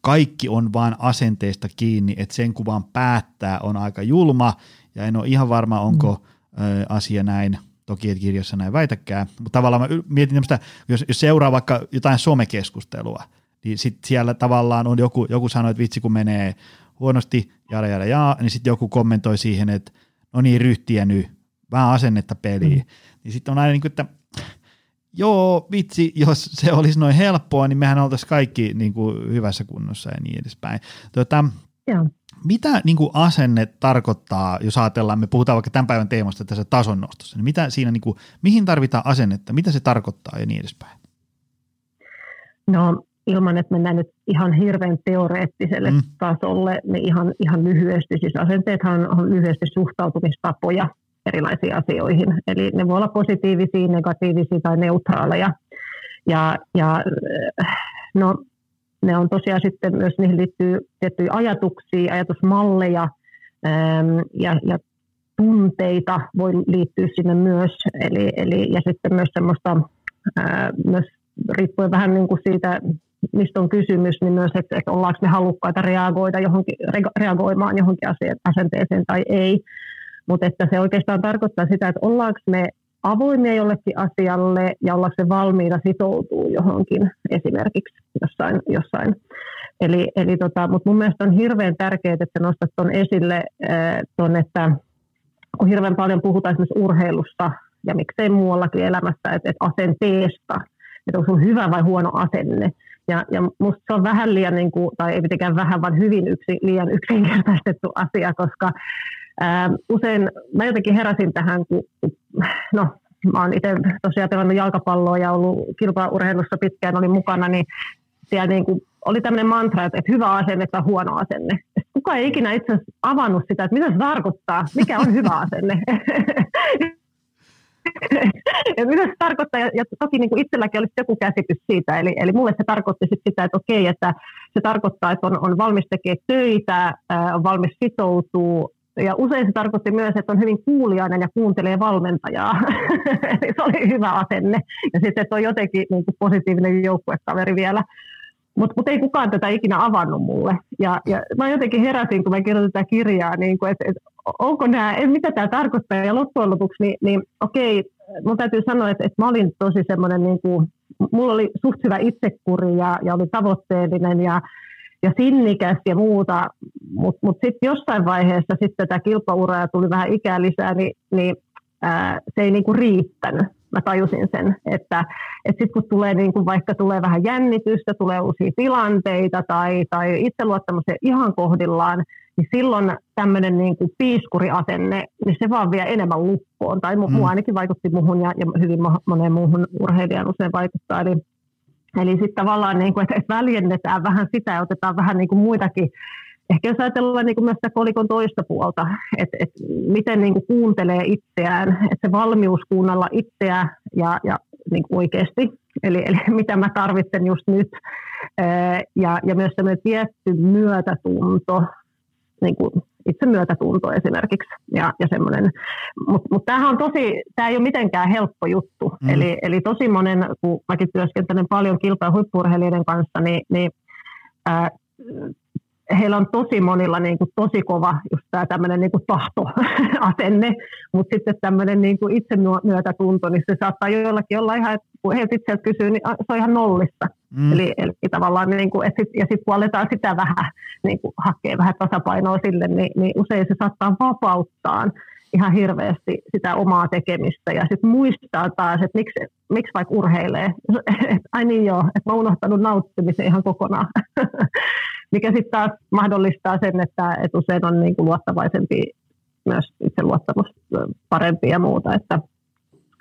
kaikki on vaan asenteesta kiinni, että sen kuvan päättää on aika julma, ja en ole ihan varma, onko mm. asia näin, toki et kirjassa näin väitäkään, mutta tavallaan mä mietin tämmöistä, jos, jos seuraa vaikka jotain somekeskustelua, niin sitten siellä tavallaan on joku, joku sanoo, että vitsi kun menee huonosti, jada jada jaa, niin sitten joku kommentoi siihen, että no niin, ryhtiä nyt, vähän asennetta peliin. Mm. Niin sitten on aina niin kuin, että joo, vitsi, jos se olisi noin helppoa, niin mehän oltaisiin kaikki niin kuin, hyvässä kunnossa ja niin edespäin. Tota, joo. Mitä niin kuin asenne tarkoittaa, jos ajatellaan, me puhutaan vaikka tämän päivän teemasta tässä tason nostossa, niin mitä siinä, niin kuin, mihin tarvitaan asennetta, mitä se tarkoittaa ja niin edespäin? No ilman, että mennään nyt ihan hirveän teoreettiselle mm. tasolle, niin ihan, ihan lyhyesti, siis asenteethan on lyhyesti suhtautumistapoja, erilaisiin asioihin. Eli ne voi olla positiivisia, negatiivisia tai neutraaleja. Ja, ja no, ne on tosiaan sitten myös, niihin liittyy tiettyjä ajatuksia, ajatusmalleja ja, ja tunteita voi liittyä sinne myös. Eli, eli, ja sitten myös semmoista, ää, myös riippuen vähän niin kuin siitä, mistä on kysymys, niin myös, että, että ollaanko me halukkaita reagoida johonkin, reagoimaan johonkin asenteeseen tai ei. Mutta että se oikeastaan tarkoittaa sitä, että ollaanko me avoimia jollekin asialle ja ollaanko se valmiita sitoutua johonkin esimerkiksi jossain. jossain. Eli, eli tota, mutta mun mielestä on hirveän tärkeää, että nostat tuon esille, ton, että kun hirveän paljon puhutaan esimerkiksi urheilusta ja miksei muuallakin elämässä, että, että asenteesta, että onko sun hyvä vai huono asenne. Ja, ja musta se on vähän liian, niin kuin, tai ei mitenkään vähän, vaan hyvin yksi, liian yksinkertaistettu asia, koska ää, usein mä jotenkin heräsin tähän, kun, no mä oon itse tosiaan pelannut jalkapalloa ja ollut kilpaurheilussa pitkään, olin mukana, niin siellä niin kuin oli tämmöinen mantra, että, hyvä asenne tai huono asenne. Kuka ei ikinä itse asiassa avannut sitä, että mitä se tarkoittaa, mikä on hyvä asenne. *laughs* ja mitä se tarkoittaa, ja toki niin kuin itselläkin olisi joku käsitys siitä, eli, eli mulle se tarkoitti sit sitä, että okei, että se tarkoittaa, että on, on valmis tekemään töitä, on valmis sitoutuu, ja usein se tarkoitti myös, että on hyvin kuuliainen ja kuuntelee valmentajaa. *laughs* se oli hyvä asenne. Ja sitten, että on jotenkin niin kuin positiivinen joukkuekaveri vielä. Mutta mut ei kukaan tätä ikinä avannut mulle. Ja, ja mä jotenkin heräsin, kun mä kirjoitin tätä kirjaa, niin että et, onko nämä, mitä tämä tarkoittaa. Ja loppujen lopuksi, niin, niin okei, mun täytyy sanoa, että, että mä olin tosi semmoinen, niin kuin, mulla oli suht hyvä itsekuri ja, ja oli tavoitteellinen ja, ja sinnikäs ja muuta. Mutta mut sitten jossain vaiheessa sitten tätä kilpauraa tuli vähän ikää lisää, niin, niin ää, se ei niinku riittänyt mä tajusin sen, että, että sitten kun tulee niin kuin vaikka tulee vähän jännitystä, tulee uusia tilanteita tai, tai itseluottamus ihan kohdillaan, niin silloin tämmöinen niin kuin piiskuriasenne, niin se vaan vie enemmän lukkoon. Tai mu, mm. ainakin vaikutti muuhun ja, ja hyvin moneen muuhun urheilijan usein vaikuttaa. Eli, eli sitten tavallaan, niin kuin, että, että väljennetään vähän sitä ja otetaan vähän niin kuin muitakin. Ehkä jos ajatellaan niin kuin myös sitä kolikon toista puolta, että, että miten niin kuin kuuntelee itseään, että se valmius kuunnella itseä ja, ja niin kuin oikeasti, eli, eli *laughs* mitä mä tarvitsen just nyt, ja, ja myös semmoinen tietty myötätunto, niin kuin itse myötätunto esimerkiksi, ja, ja semmoinen, mutta mut tämähän on tosi, tämä ei ole mitenkään helppo juttu, mm. eli, eli tosi monen, kun mäkin työskentelen paljon kilpa- ja kanssa, niin, niin ää, heillä on tosi monilla niin kuin tosi kova just tämä tämmöinen niin kuin tahtoasenne, *laughs* mutta sitten tämmöinen niin kuin itsemyötätunto, niin se saattaa jollakin olla ihan, että kun heiltä itseltä kysyy, niin se on ihan nollissa. Mm. Eli, eli tavallaan, niin kuin, et sit, ja sitten kun aletaan sitä vähän niin kuin hakea vähän tasapainoa sille, niin, niin usein se saattaa vapauttaa ihan hirveästi sitä omaa tekemistä ja sitten muistaa taas, että miksi, miksi vaikka urheilee. *laughs* Ai niin joo, että mä oon unohtanut nauttimisen ihan kokonaan. *laughs* Mikä sitten taas mahdollistaa sen, että, että usein on niin kuin luottavaisempi myös itseluottamus parempi ja muuta. Että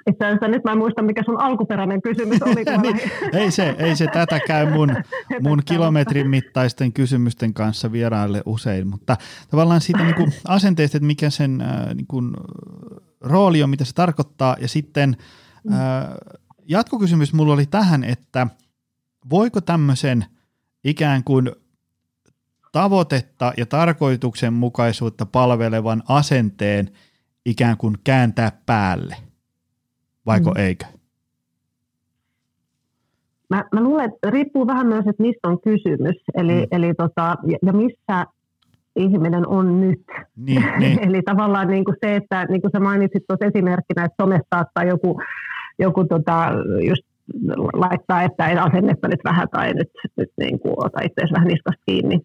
itse asiassa nyt mä en muista, mikä sun alkuperäinen kysymys oli. *laughs* niin, ei, se, ei se tätä käy mun, *laughs* mun kilometrin mittaisten kysymysten kanssa vieraille usein, mutta tavallaan siitä niin kuin asenteesta, että mikä sen äh, niin kuin, rooli on, mitä se tarkoittaa, ja sitten äh, jatkokysymys mulla oli tähän, että voiko tämmöisen ikään kuin tavoitetta ja tarkoituksenmukaisuutta palvelevan asenteen ikään kuin kääntää päälle – vaiko mm. eikö? Mä, mä luulen, että riippuu vähän myös, että mistä on kysymys, eli, mm. eli tota, ja, ja missä ihminen on nyt. Niin, niin. *laughs* eli tavallaan niin kuin se, että niin kuin sä mainitsit tuossa esimerkkinä, että somessa saattaa joku, joku tota, just laittaa, että ei asennetta nyt vähän tai nyt, nyt niin kuin, ota itseäsi vähän niskasta kiinni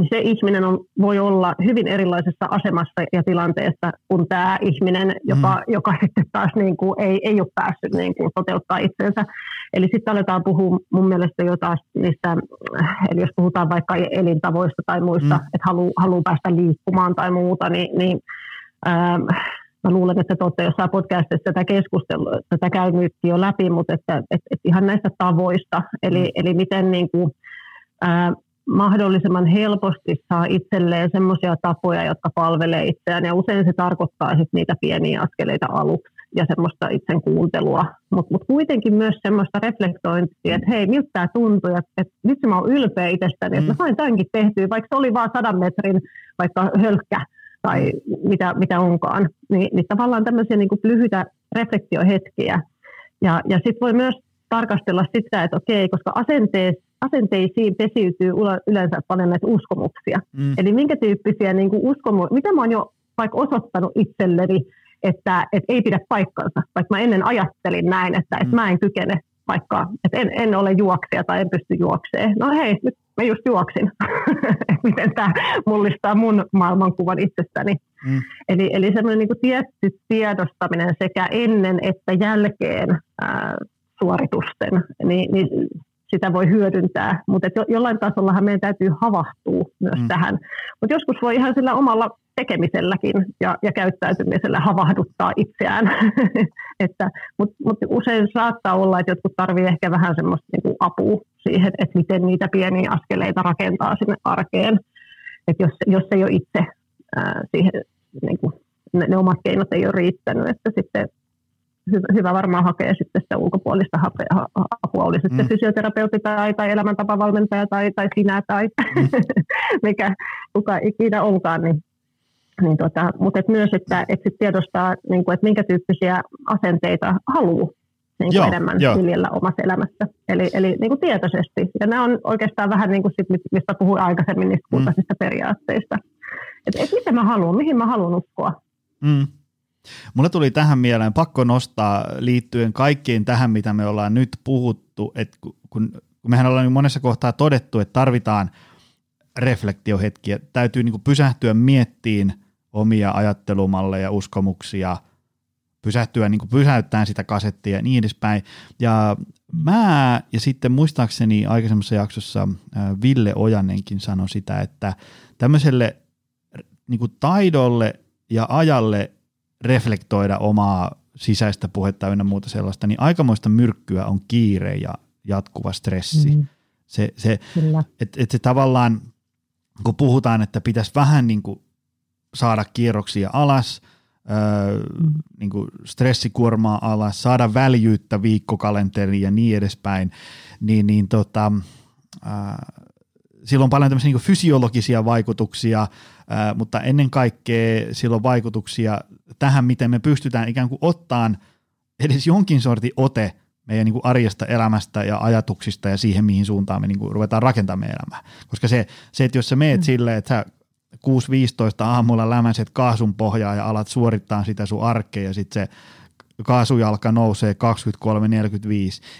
niin se ihminen on, voi olla hyvin erilaisessa asemassa ja tilanteessa kuin tämä ihminen, joka, mm. joka sitten taas niin kuin ei, ei ole päässyt niin kuin toteuttaa itsensä. Eli sitten aletaan puhua mun mielestä jo taas niistä, eli jos puhutaan vaikka elintavoista tai muista, mm. että haluaa haluu päästä liikkumaan tai muuta, niin, niin ähm, mä luulen, että te olette jossain podcastissa tätä keskustelua, tätä käynyt jo läpi, mutta että, että, että ihan näistä tavoista, eli, mm. eli miten niin kuin, äh, mahdollisimman helposti saa itselleen semmoisia tapoja, jotka palvelee itseään. Ja usein se tarkoittaa sitten niitä pieniä askeleita aluksi ja semmoista itsen kuuntelua. Mutta mut kuitenkin myös semmoista reflektointia, että hei, miltä tämä tuntuu, että, nyt mä oon ylpeä itsestäni, että mä mm. sain tämänkin tehtyä, vaikka se oli vain sadan metrin vaikka hölkkä tai mitä, mitä onkaan. Ni, niin tavallaan tämmöisiä niin kuin lyhyitä reflektiohetkiä. Ja, ja sitten voi myös tarkastella sitä, että okei, koska asenteessa asenteisiin pesiytyy yleensä paljon näitä uskomuksia. Mm. Eli minkä tyyppisiä niin kuin uskomuksia, mitä mä oon jo vaikka osoittanut itselleni, että, että ei pidä paikkansa, vaikka mä ennen ajattelin näin, että, että mm. mä en kykene vaikka, että en, en ole juoksija tai en pysty juokseen. No hei, nyt mä just juoksin. *laughs* Miten tämä mullistaa mun maailmankuvan itsestäni. Mm. Eli, eli semmoinen niin tietty tiedostaminen sekä ennen että jälkeen ää, suoritusten, niin, niin sitä voi hyödyntää. Mutta jo, jollain tasollahan meidän täytyy havahtua myös mm. tähän. Mutta joskus voi ihan sillä omalla tekemiselläkin ja, ja käyttäytymisellä havahduttaa itseään. *laughs* että, Mutta mut usein saattaa olla, että jotkut tarvitsevat ehkä vähän semmoista niin apua siihen, että miten niitä pieniä askeleita rakentaa sinne arkeen. Että jos, jos ei ole itse ää, siihen, niin kuin, ne, ne omat keinot ei ole riittänyt, että sitten hyvä, varmaan hakea sitten sitä ulkopuolista apua, oli sitten mm. fysioterapeutti tai, tai elämäntapavalmentaja tai, tai sinä tai mm. *laughs* mikä kuka ikinä onkaan, niin niin tota, mutta et myös, että et sit tiedostaa, niin kuin, että minkä tyyppisiä asenteita haluaa niin kuin enemmän viljellä omassa elämässä. Eli, eli niin kuin tietoisesti. Ja nämä on oikeastaan vähän niin kuin sit, mistä puhuin aikaisemmin niistä mm. periaatteista. Että et mitä mä haluan, mihin mä haluan uskoa. Mm. Mulle tuli tähän mieleen pakko nostaa liittyen kaikkiin tähän, mitä me ollaan nyt puhuttu, että kun, kun mehän ollaan monessa kohtaa todettu, että tarvitaan reflektiohetkiä, täytyy niin pysähtyä miettiin omia ajattelumalleja, uskomuksia, pysähtyä niin pysäyttämään sitä kasettia ja niin edespäin. Ja mä, ja sitten muistaakseni aikaisemmassa jaksossa Ville Ojannenkin sanoi sitä, että tämmöiselle niin taidolle ja ajalle reflektoida omaa sisäistä puhetta ynnä muuta sellaista, niin aikamoista myrkkyä on kiire ja jatkuva stressi. Mm. Se, se, että et se tavallaan, kun puhutaan, että pitäisi vähän niin kuin saada kierroksia alas, öö, mm. niin kuin stressikuormaa alas, saada väljyyttä viikkokalenteriin ja niin edespäin, niin, niin tota, öö, sillä on paljon tämmöisiä niin fysiologisia vaikutuksia, öö, mutta ennen kaikkea sillä on vaikutuksia tähän, miten me pystytään ikään kuin ottaan edes jonkin sortin ote meidän niin kuin arjesta, elämästä ja ajatuksista ja siihen, mihin suuntaan me niin kuin ruvetaan rakentamaan elämää. Koska se, se, että jos sä meet mm. silleen, että sä 6.15 aamulla lämäset kaasun pohjaa ja alat suorittaa sitä sun arkea ja sitten se kaasujalka nousee 23.45,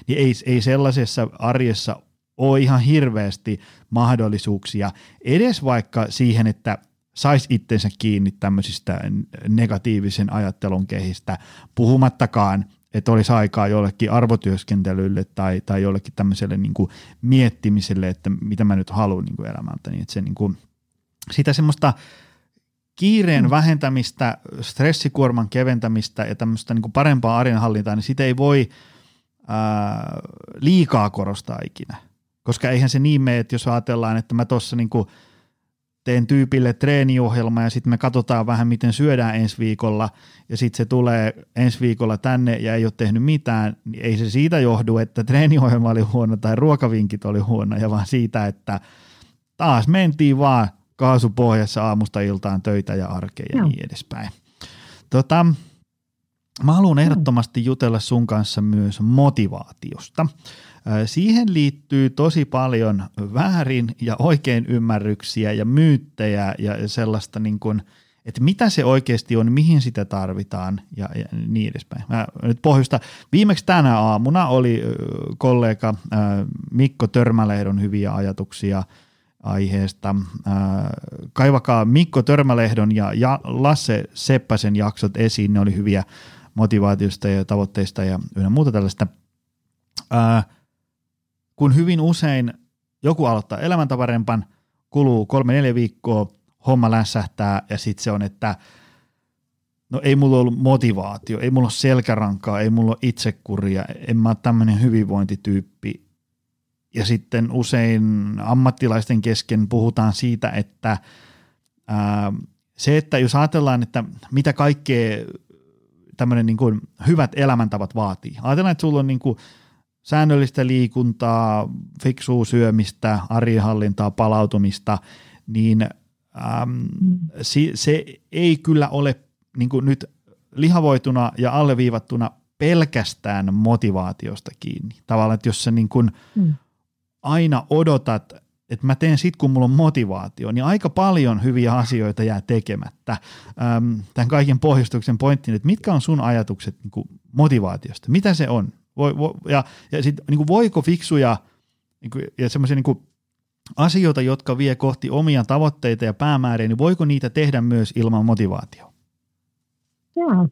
niin ei, ei sellaisessa arjessa ole ihan hirveästi mahdollisuuksia edes vaikka siihen, että saisi itsensä kiinni tämmöisistä negatiivisen ajattelun kehistä, puhumattakaan, että olisi aikaa jollekin arvotyöskentelylle tai, tai jollekin tämmöiselle niin kuin miettimiselle, että mitä mä nyt haluan niin kuin elämältä, niin että se niin kuin, sitä semmoista kiireen mm. vähentämistä, stressikuorman keventämistä ja tämmöistä niin kuin parempaa arjenhallintaa, niin sitä ei voi ää, liikaa korostaa ikinä. Koska eihän se niin mene, että jos ajatellaan, että mä tuossa niin teen tyypille treeniohjelma ja sitten me katsotaan vähän, miten syödään ensi viikolla ja sitten se tulee ensi viikolla tänne ja ei ole tehnyt mitään, niin ei se siitä johdu, että treeniohjelma oli huono tai ruokavinkit oli huono, ja vaan siitä, että taas mentiin vaan kaasupohjassa aamusta iltaan töitä ja arkea ja Joo. niin edespäin. Tota, mä haluan ehdottomasti jutella sun kanssa myös motivaatiosta. Siihen liittyy tosi paljon väärin ja oikein ymmärryksiä ja myyttejä ja sellaista niin kuin, että mitä se oikeasti on, mihin sitä tarvitaan ja, ja niin edespäin. Mä nyt pohjusta. Viimeksi tänä aamuna oli kollega Mikko Törmälehdon hyviä ajatuksia aiheesta. Kaivakaa Mikko Törmälehdon ja Lasse Seppäsen jaksot esiin, ne oli hyviä motivaatiosta ja tavoitteista ja ynnä muuta tällaista kun hyvin usein joku aloittaa elämäntavarempan, kuluu kolme neljä viikkoa, homma lässähtää ja sitten se on, että no ei mulla ollut motivaatio, ei mulla ole selkärankaa, ei mulla ole itsekuria, en mä ole tämmöinen hyvinvointityyppi. Ja sitten usein ammattilaisten kesken puhutaan siitä, että ää, se, että jos ajatellaan, että mitä kaikkea tämmöinen niin hyvät elämäntavat vaatii. Ajatellaan, että sulla on niin kuin säännöllistä liikuntaa, fiksua syömistä, arjenhallintaa, palautumista, niin äm, se, se ei kyllä ole niin kuin nyt lihavoituna ja alleviivattuna pelkästään motivaatiosta kiinni. Tavallaan, että jos sä niin kuin mm. aina odotat, että mä teen sit, kun mulla on motivaatio, niin aika paljon hyviä asioita jää tekemättä. Öm, tämän kaiken pohjustuksen pointti, että mitkä on sun ajatukset niin kuin motivaatiosta? Mitä se on? Voi, vo, ja ja sit, niin kuin voiko fiksuja niin kuin, ja semmoisia niin asioita, jotka vie kohti omia tavoitteita ja päämääriä, niin voiko niitä tehdä myös ilman motivaatiota? Joo.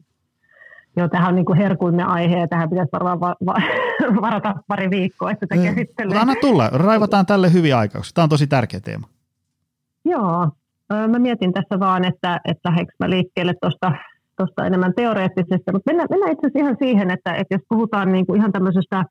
Joo, tähän on niin herkuimme aihe ja tähän pitäisi varmaan va- va- *laughs* varata pari viikkoa, että tätä käsittelee. Anna tulla, raivataan tälle hyviä aikauksia. Tämä on tosi tärkeä teema. Joo, mä mietin tässä vaan, että, että lähdekö mä liikkeelle tuosta tuosta enemmän teoreettisesta, mutta mennään, mennään itse asiassa ihan siihen, että, että jos puhutaan niin kuin ihan tämmöisestä,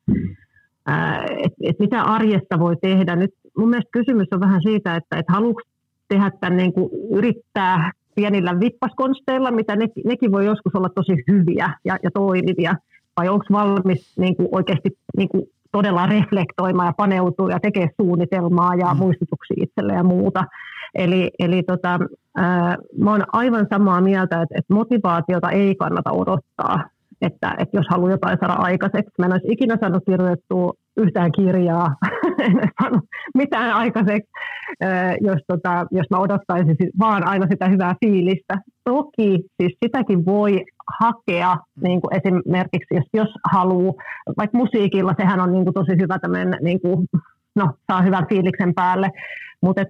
että, että mitä arjesta voi tehdä. Nyt mun mielestä kysymys on vähän siitä, että, että haluatko tehdä tämän, niin kuin yrittää pienillä vippaskonsteilla, mitä ne, nekin voi joskus olla tosi hyviä ja, ja toimivia, vai onko valmis niin kuin oikeasti niin kuin todella reflektoimaan ja paneutua ja tekee suunnitelmaa ja mm. muistutuksia itselle ja muuta. Eli, eli tota, mä oon aivan samaa mieltä, että, motivaatiota ei kannata odottaa, että, että jos haluaa jotain saada aikaiseksi. Mä en olisi ikinä saanut kirjoittua yhtään kirjaa, *laughs* en saanut mitään aikaiseksi, jos, tota, jos mä odottaisin vaan aina sitä hyvää fiilistä. Toki siis sitäkin voi hakea niin kuin esimerkiksi, jos, jos haluaa, vaikka musiikilla sehän on niin kuin tosi hyvä tämmöinen, niin kuin, no, saa hyvän fiiliksen päälle, mutta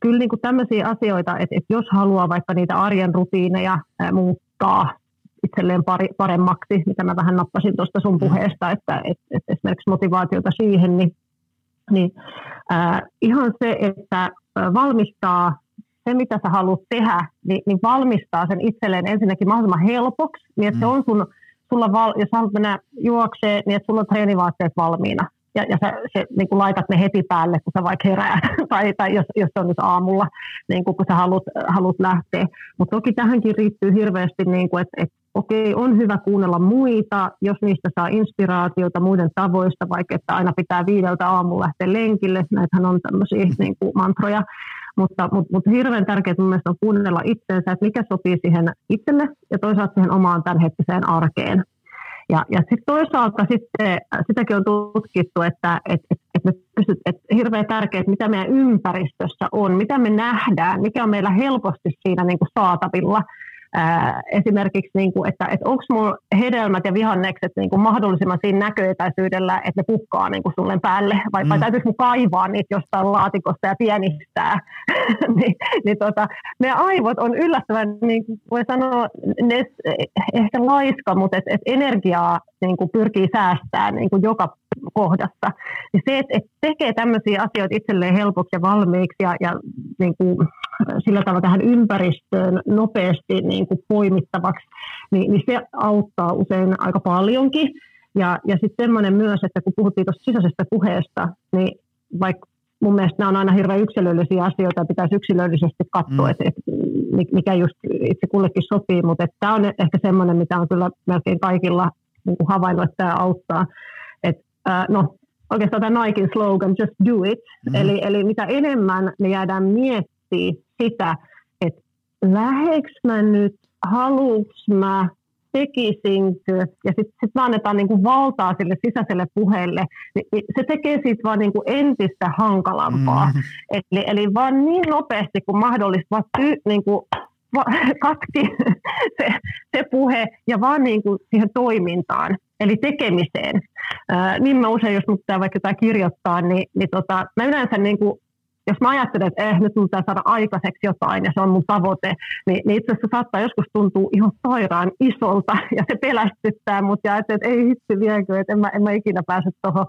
kyllä niin kuin tämmöisiä asioita, että, että jos haluaa vaikka niitä arjen rutiineja muuttaa itselleen paremmaksi, mitä mä vähän nappasin tuosta sun mm. puheesta, että, että, että esimerkiksi motivaatiota siihen, niin, niin äh, ihan se, että valmistaa se, mitä sä haluat tehdä, niin, niin valmistaa sen itselleen ensinnäkin mahdollisimman helpoksi, niin että mm. se on sun, sulla val, jos haluat mennä juokseen, niin että sulla on treenivaatteet valmiina ja, ja sä se, niin kuin laitat ne heti päälle, kun sä vaikka heräät, *laughs* tai, tai jos, jos on nyt aamulla, niin kuin, kun sä haluat, haluat lähteä. Mutta toki tähänkin riittyy hirveästi, niin kuin, että, että okei, on hyvä kuunnella muita, jos niistä saa inspiraatiota muiden tavoista, vaikka että aina pitää viideltä aamulla lähteä lenkille, näitähän on tämmöisiä niin kuin mantroja, mutta, mutta, mutta hirveän tärkeää mun on kuunnella itseensä, että mikä sopii siihen itselle ja toisaalta siihen omaan tämänhetkiseen arkeen. Ja, ja sitten toisaalta sitten, sitäkin on tutkittu, että et, et, et me pystyt, et hirveän tärkeää, mitä meidän ympäristössä on, mitä me nähdään, mikä on meillä helposti siinä niin kuin saatavilla – Ää, esimerkiksi, niin kuin, että, että onko mun hedelmät ja vihannekset niin kuin mahdollisimman siinä näköetäisyydellä, että ne pukkaa niin kuin sulle päälle, vai, mm. vai täytyykö mun kaivaa niitä jostain laatikosta ja pienistää. *laughs* niin, niin tota, ne aivot on yllättävän, niin kuin voi sanoa, ne, ehkä laiska, mutta et, et energiaa niin kuin pyrkii säästämään niin kuin joka kohdassa. Ja se, että, tekee tämmöisiä asioita itselleen helpoksi ja valmiiksi ja, ja niin kuin, sillä tavalla tähän ympäristöön nopeasti niin kuin poimittavaksi, niin, niin se auttaa usein aika paljonkin. Ja, ja sitten semmoinen myös, että kun puhuttiin tuosta sisäisestä puheesta, niin vaikka mun mielestä nämä on aina hirveän yksilöllisiä asioita ja pitäisi yksilöllisesti katsoa, mm. että, että mikä just itse kullekin sopii, mutta tämä on ehkä semmoinen, mitä on kyllä melkein kaikilla niin kuin havainnut, että tämä auttaa. Äh, no, oikeastaan tämä Nikein slogan, just do it, mm. eli, eli mitä enemmän me jäädään miettimään sitä, että läheks mä nyt, haluuks mä, tekisinkö, ja sitten sit me annetaan niinku valtaa sille sisäiselle puheelle, niin se tekee siitä vaan niinku entistä hankalampaa. Mm. Eli, eli vaan niin nopeasti kuin mahdollista, vaan ty, niinku, va, *laughs* katki *laughs* se, se puhe ja vaan niinku siihen toimintaan, eli tekemiseen. Ää, niin mä usein, jos mut vaikka jotain kirjoittaa, niin, niin tota, mä yleensä niinku jos mä ajattelen, että eh, nyt mun pitää saada aikaiseksi jotain ja se on mun tavoite, niin, niin itse asiassa saattaa joskus tuntua ihan sairaan isolta *laughs* ja se pelästyttää mut ja että ei hitsi viekö, että en mä, en mä ikinä pääse tuohon.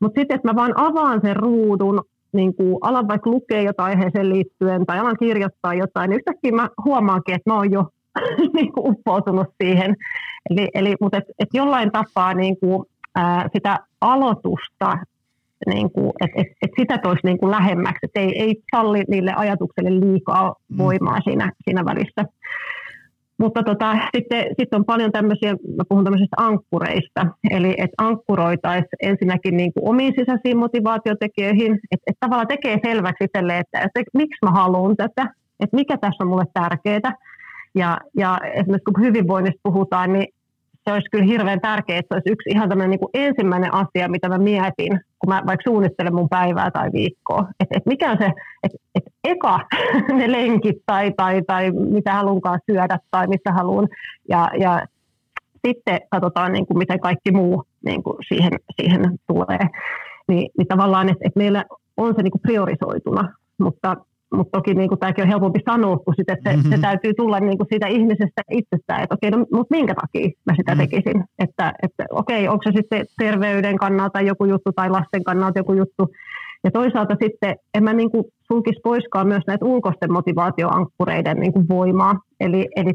Mutta sitten, että mä vaan avaan sen ruudun, niin kuin alan vaikka lukea jotain aiheeseen liittyen tai alan kirjoittaa jotain, niin yhtäkkiä mä huomaankin, että mä oon jo *laughs* niin kuin uppoutunut siihen. Eli, eli, mutta et, et jollain tapaa niin kuin, ää, sitä aloitusta niin kuin, että et, et sitä toisi niin kuin lähemmäksi, että ei, ei salli niille ajatuksille liikaa mm. voimaa mm. siinä, siinä välissä. Mutta tota, sitten, sitten on paljon tämmöisiä, mä puhun tämmöisistä ankkureista, eli että ankkuroitaisiin ensinnäkin niin kuin omiin sisäisiin motivaatiotekijöihin, että, että tavallaan tekee selväksi itselle, että, että miksi mä haluan tätä, että mikä tässä on mulle tärkeää. Ja, ja esimerkiksi kun hyvinvoinnista puhutaan, niin se olisi kyllä hirveän tärkeää, että se olisi yksi ihan tämmöinen niin kuin ensimmäinen asia, mitä mä mietin, kun mä vaikka suunnittelen mun päivää tai viikkoa, että et mikä on se, että et eka *laughs* ne lenkit tai, tai, tai mitä haluankaan syödä tai missä haluan, ja, ja sitten katsotaan, niin kuin miten kaikki muu niin kuin siihen, siihen tulee. Niin, niin tavallaan, että, että meillä on se niin kuin priorisoituna, mutta mutta toki niin kuin, tämäkin on helpompi sanoa, kun sit, että se, mm-hmm. se täytyy tulla niin kuin siitä ihmisestä itsestään, että okei, no, mutta minkä takia mä sitä mm-hmm. tekisin. Että, että okei, onko se sitten terveyden kannalta joku juttu tai lasten kannalta joku juttu. Ja toisaalta sitten en mä niin kuin sulkisi poiskaan myös näitä ulkoisten motivaatioankkureiden niin kuin voimaa. Eli, eli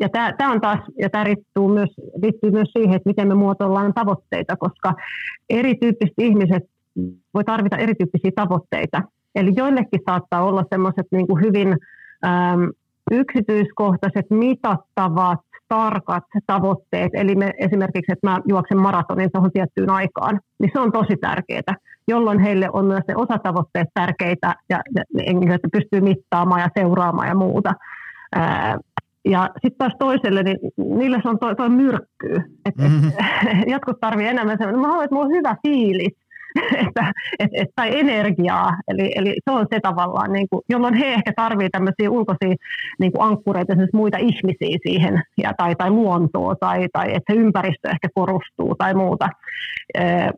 ja tämä on taas, ja tämä liittyy myös, liittyy myös siihen, että miten me muotoillaan tavoitteita, koska erityyppiset ihmiset voi tarvita erityyppisiä tavoitteita. Eli joillekin saattaa olla semmoiset niin kuin hyvin äm, yksityiskohtaiset, mitattavat, tarkat tavoitteet. Eli me, esimerkiksi, että mä juoksen maratonin tuohon tiettyyn aikaan, niin se on tosi tärkeää, jolloin heille on myös ne osatavoitteet tärkeitä ja, ja että pystyy mittaamaan ja seuraamaan ja muuta. Ää, ja sitten taas toiselle, niin niille se on toi, toi myrkkyy. Et, mm-hmm. *laughs* et, jotkut tarvii enemmän sen, mä haluan, että mulla on hyvä fiilis, *laughs* että, et, et, tai energiaa. Eli, eli se on se tavallaan, niin kuin, jolloin he ehkä tarvitsevat tämmöisiä ulkoisia niin kuin ankkureita, siis muita ihmisiä siihen, ja, tai, tai luontoa, tai, tai että se ympäristö ehkä korostuu tai muuta.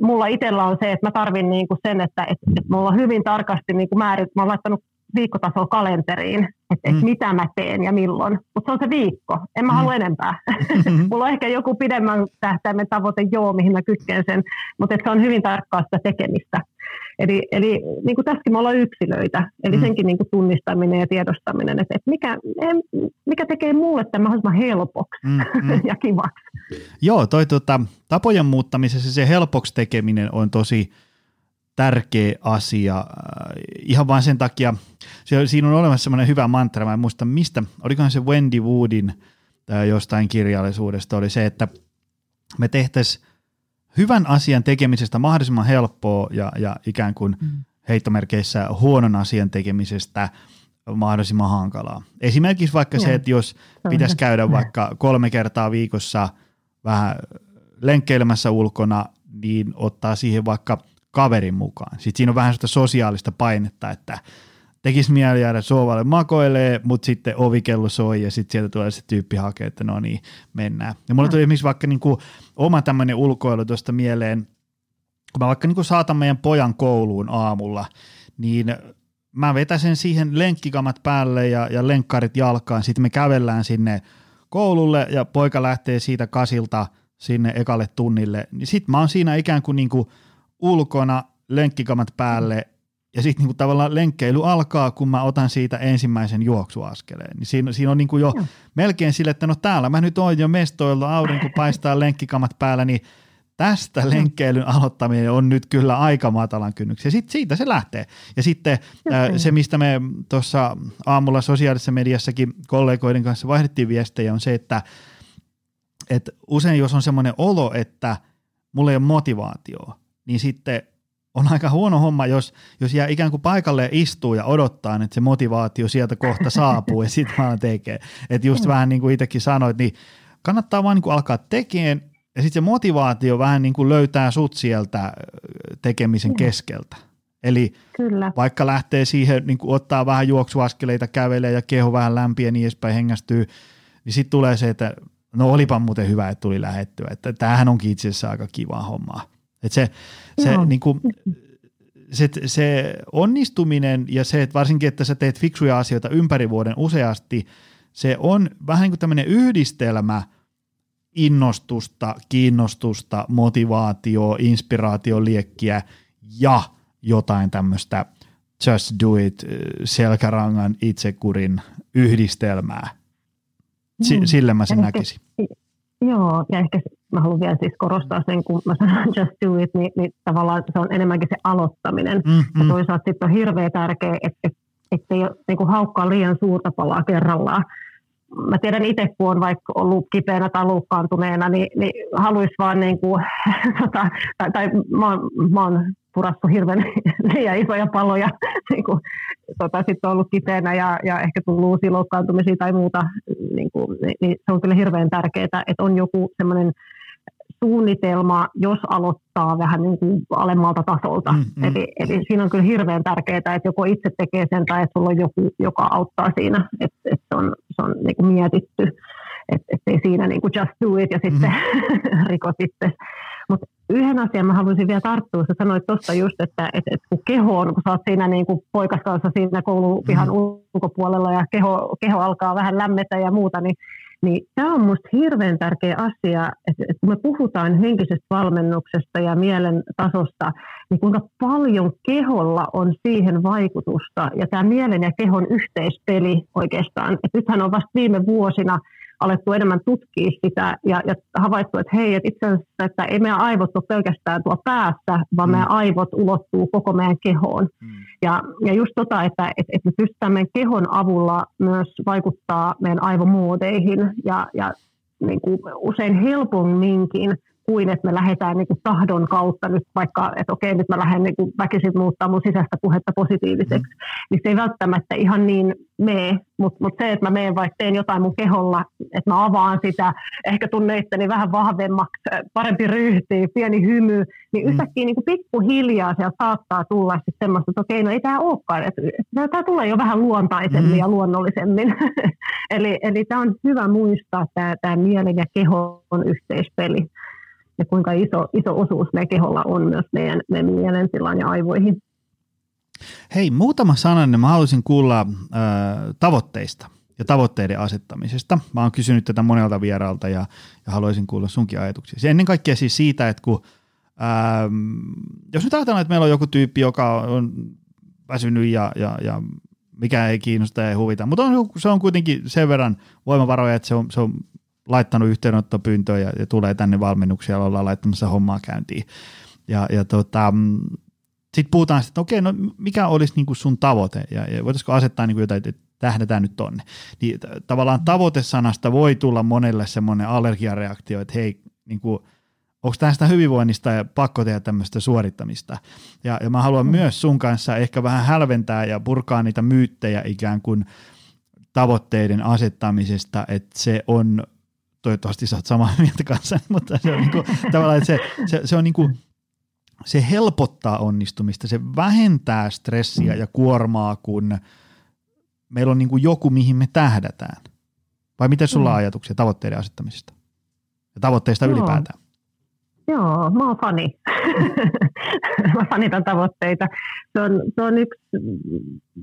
Mulla itsellä on se, että mä tarvin niin kuin sen, että et, et mulla on hyvin tarkasti niin kuin määrit, mä oon laittanut viikkotasolla kalenteriin, että mm. mitä mä teen ja milloin. Mutta se on se viikko, en mä mm. halua enempää. Mm-hmm. *laughs* Mulla on ehkä joku pidemmän tähtäimen tavoite, joo, mihin mä kytken sen, mutta se on hyvin tarkkaa sitä tekemistä. Eli, eli niin kuin tässäkin me ollaan yksilöitä, eli mm. senkin niin kuin tunnistaminen ja tiedostaminen, että, että mikä, mikä tekee mulle tämän mahdollisimman helpoksi mm, mm. *laughs* ja kivaksi. Joo, toi tota, tapojen muuttamisessa se helpoksi tekeminen on tosi tärkeä asia. Äh, ihan vain sen takia, siinä on olemassa semmoinen hyvä mantra, mä en muista mistä, olikohan se Wendy Woodin äh, jostain kirjallisuudesta, oli se, että me tehtäisiin hyvän asian tekemisestä mahdollisimman helppoa ja, ja ikään kuin mm. heittomerkeissä huonon asian tekemisestä mahdollisimman hankalaa. Esimerkiksi vaikka se, että jos pitäisi käydä vaikka kolme kertaa viikossa vähän lenkkeilemässä ulkona, niin ottaa siihen vaikka – kaverin mukaan. Sitten siinä on vähän sitä sosiaalista painetta, että tekisi mieli jäädä sohvalle makoilee, mutta sitten ovikello soi ja sitten sieltä tulee se tyyppi hakee, että no niin, mennään. Ja mulla tuli esimerkiksi vaikka niinku oma tämmöinen ulkoilu tuosta mieleen, kun mä vaikka niinku saatan meidän pojan kouluun aamulla, niin mä vetäsen siihen lenkkikamat päälle ja, ja lenkkarit jalkaan, sitten me kävellään sinne koululle ja poika lähtee siitä kasilta sinne ekalle tunnille, niin sitten mä oon siinä ikään kuin niinku – ulkona, lenkkikamat päälle ja sitten niinku tavallaan lenkkeily alkaa, kun mä otan siitä ensimmäisen juoksuaskeleen. Niin siinä, siinä on niinku jo Joo. melkein sille, että no täällä mä nyt oon jo mestoilla, aurinko paistaa lenkkikamat päällä, niin tästä lenkkeilyn aloittaminen on nyt kyllä aika matalan kynnyksen. Sitten siitä se lähtee. Ja sitten äh, se, mistä me tuossa aamulla sosiaalisessa mediassakin kollegoiden kanssa vaihdettiin viestejä, on se, että, että usein jos on semmoinen olo, että mulla ei ole motivaatioa, niin sitten on aika huono homma, jos, jos jää ikään kuin paikalle istuu ja odottaa, että se motivaatio sieltä kohta saapuu ja sitten vaan tekee. Että just mm. vähän niin kuin itsekin sanoit, niin kannattaa vaan niin kuin alkaa tekemään ja sitten se motivaatio vähän niin kuin löytää sut sieltä tekemisen mm. keskeltä. Eli Kyllä. vaikka lähtee siihen, niin kuin ottaa vähän juoksuaskeleita, kävelee ja keho vähän lämpiä ja niin edespäin hengästyy, niin sitten tulee se, että no olipa muuten hyvä, että tuli lähettyä. Että tämähän onkin itse asiassa aika kiva hommaa. Et se, se, niin kuin, se, se onnistuminen ja se, että varsinkin, että sä teet fiksuja asioita ympäri vuoden useasti, se on vähän niin kuin tämmöinen yhdistelmä innostusta, kiinnostusta, motivaatio, inspiraatio, liekkiä ja jotain tämmöistä just do it, selkärangan itsekurin yhdistelmää. S- mm. sillä mä sen näkisin. Joo, ja ehkä mä haluan vielä siis korostaa sen, kun mä sanon *laughs* just do it, niin, niin tavallaan se on enemmänkin se aloittaminen. Mm-hmm. Ja toisaalta sitten on hirveän tärkeää, että et, ettei niin haukkaa liian suurta palaa kerrallaan. Mä tiedän itse, kun on vaikka ollut kipeänä tai loukkaantuneena, niin, niin haluaisi vaan niin kuin, *laughs* tota, tai, tai mä, oon, mä oon purassu hirveän *laughs* liian isoja paloja, niin kuin, tota, sitten on ollut kipeänä ja, ja ehkä tullut uusia loukkaantumisia tai muuta, niin, kuin, niin, niin se on kyllä hirveän tärkeää, että on joku semmoinen suunnitelma, jos aloittaa vähän niin kuin alemmalta tasolta. Mm, mm. Eli, eli siinä on kyllä hirveän tärkeää, että joko itse tekee sen tai että sulla on joku, joka auttaa siinä, että, että se on, se on niin kuin mietitty, että, ei siinä niin kuin just do it ja sitten mm. *laughs* rikot itse. Mutta yhden asian mä haluaisin vielä tarttua. Sä sanoit tuosta just, että, että, että kun keho on, kun sä oot siinä niin kuin poikas kanssa siinä koulupihan mm. ulkopuolella ja keho, keho alkaa vähän lämmetä ja muuta, niin niin tämä on minusta hirveän tärkeä asia, että, että kun me puhutaan henkisestä valmennuksesta ja mielen tasosta, niin kuinka paljon keholla on siihen vaikutusta. Ja tämä mielen ja kehon yhteispeli oikeastaan. Että nythän on vasta viime vuosina – alettu enemmän tutkia sitä ja, ja havaittu, että hei, että itse asiassa että ei meidän aivot ole pelkästään tuo päässä, vaan mm. meidän aivot ulottuu koko meidän kehoon. Mm. Ja, ja just tota, että, että, että me pystytään meidän kehon avulla myös vaikuttaa meidän aivomuodeihin ja, ja niin kuin usein helpomminkin kuin että me lähdetään niin kuin tahdon kautta nyt vaikka, että okei, nyt mä lähden niin kuin väkisin muuttaa mun sisäistä puhetta positiiviseksi, mm. niin se ei välttämättä ihan niin mene, mutta mut se, että mä menen vaikka teen jotain mun keholla, että mä avaan sitä, ehkä tunne itteni vähän vahvemmaksi, parempi ryhti, pieni hymy, niin mm. yhtäkkiä niin kuin pikkuhiljaa siellä saattaa tulla sitten semmoista, että okei, no ei tämä olekaan, että tämä tulee jo vähän luontaisemmin mm. ja luonnollisemmin. *laughs* eli, eli tämä on hyvä muistaa, tämä, tämä mielen ja kehon yhteispeli ja kuinka iso, iso osuus meidän keholla on myös meidän, meidän mielentilaan ja aivoihin. Hei, muutama sananen mä haluaisin kuulla äh, tavoitteista ja tavoitteiden asettamisesta. Mä oon kysynyt tätä monelta vieraalta ja, ja haluaisin kuulla sunkin ajatuksia. Ennen kaikkea siis siitä, että kun, ähm, jos nyt ajatellaan, että meillä on joku tyyppi, joka on väsynyt ja, ja, ja mikä ei kiinnosta ja ei huvita, mutta on, se on kuitenkin sen verran voimavaroja, että se on, se on laittanut yhteydenottopyyntöä ja, ja tulee tänne valmennuksia, ollaan laittamassa hommaa käyntiin. Ja, ja tota, mm, sitten puhutaan että okei, no mikä olisi niin sun tavoite ja, ja voitaisiko asettaa niin kuin jotain, että tähdätään nyt tonne. Niin t- tavallaan tavoitesanasta voi tulla monelle semmoinen allergiareaktio, että hei, niin kuin, onko tästä hyvinvoinnista ja pakko tehdä tämmöistä suorittamista. Ja, ja mä haluan mm. myös sun kanssa ehkä vähän hälventää ja purkaa niitä myyttejä ikään kuin tavoitteiden asettamisesta, että se on toivottavasti sä oot samaa *laughs* mieltä kanssa, mutta se on niin kuin, tavallaan, että se, se, se on niin kuin, se helpottaa onnistumista, se vähentää stressiä ja kuormaa, kun meillä on niin kuin joku, mihin me tähdätään. Vai miten sulla on mm. ajatuksia tavoitteiden asettamisesta ja tavoitteista Joo. ylipäätään? Joo, mä oon fani. *laughs* mä fanitan tavoitteita. Se on, se on yksi,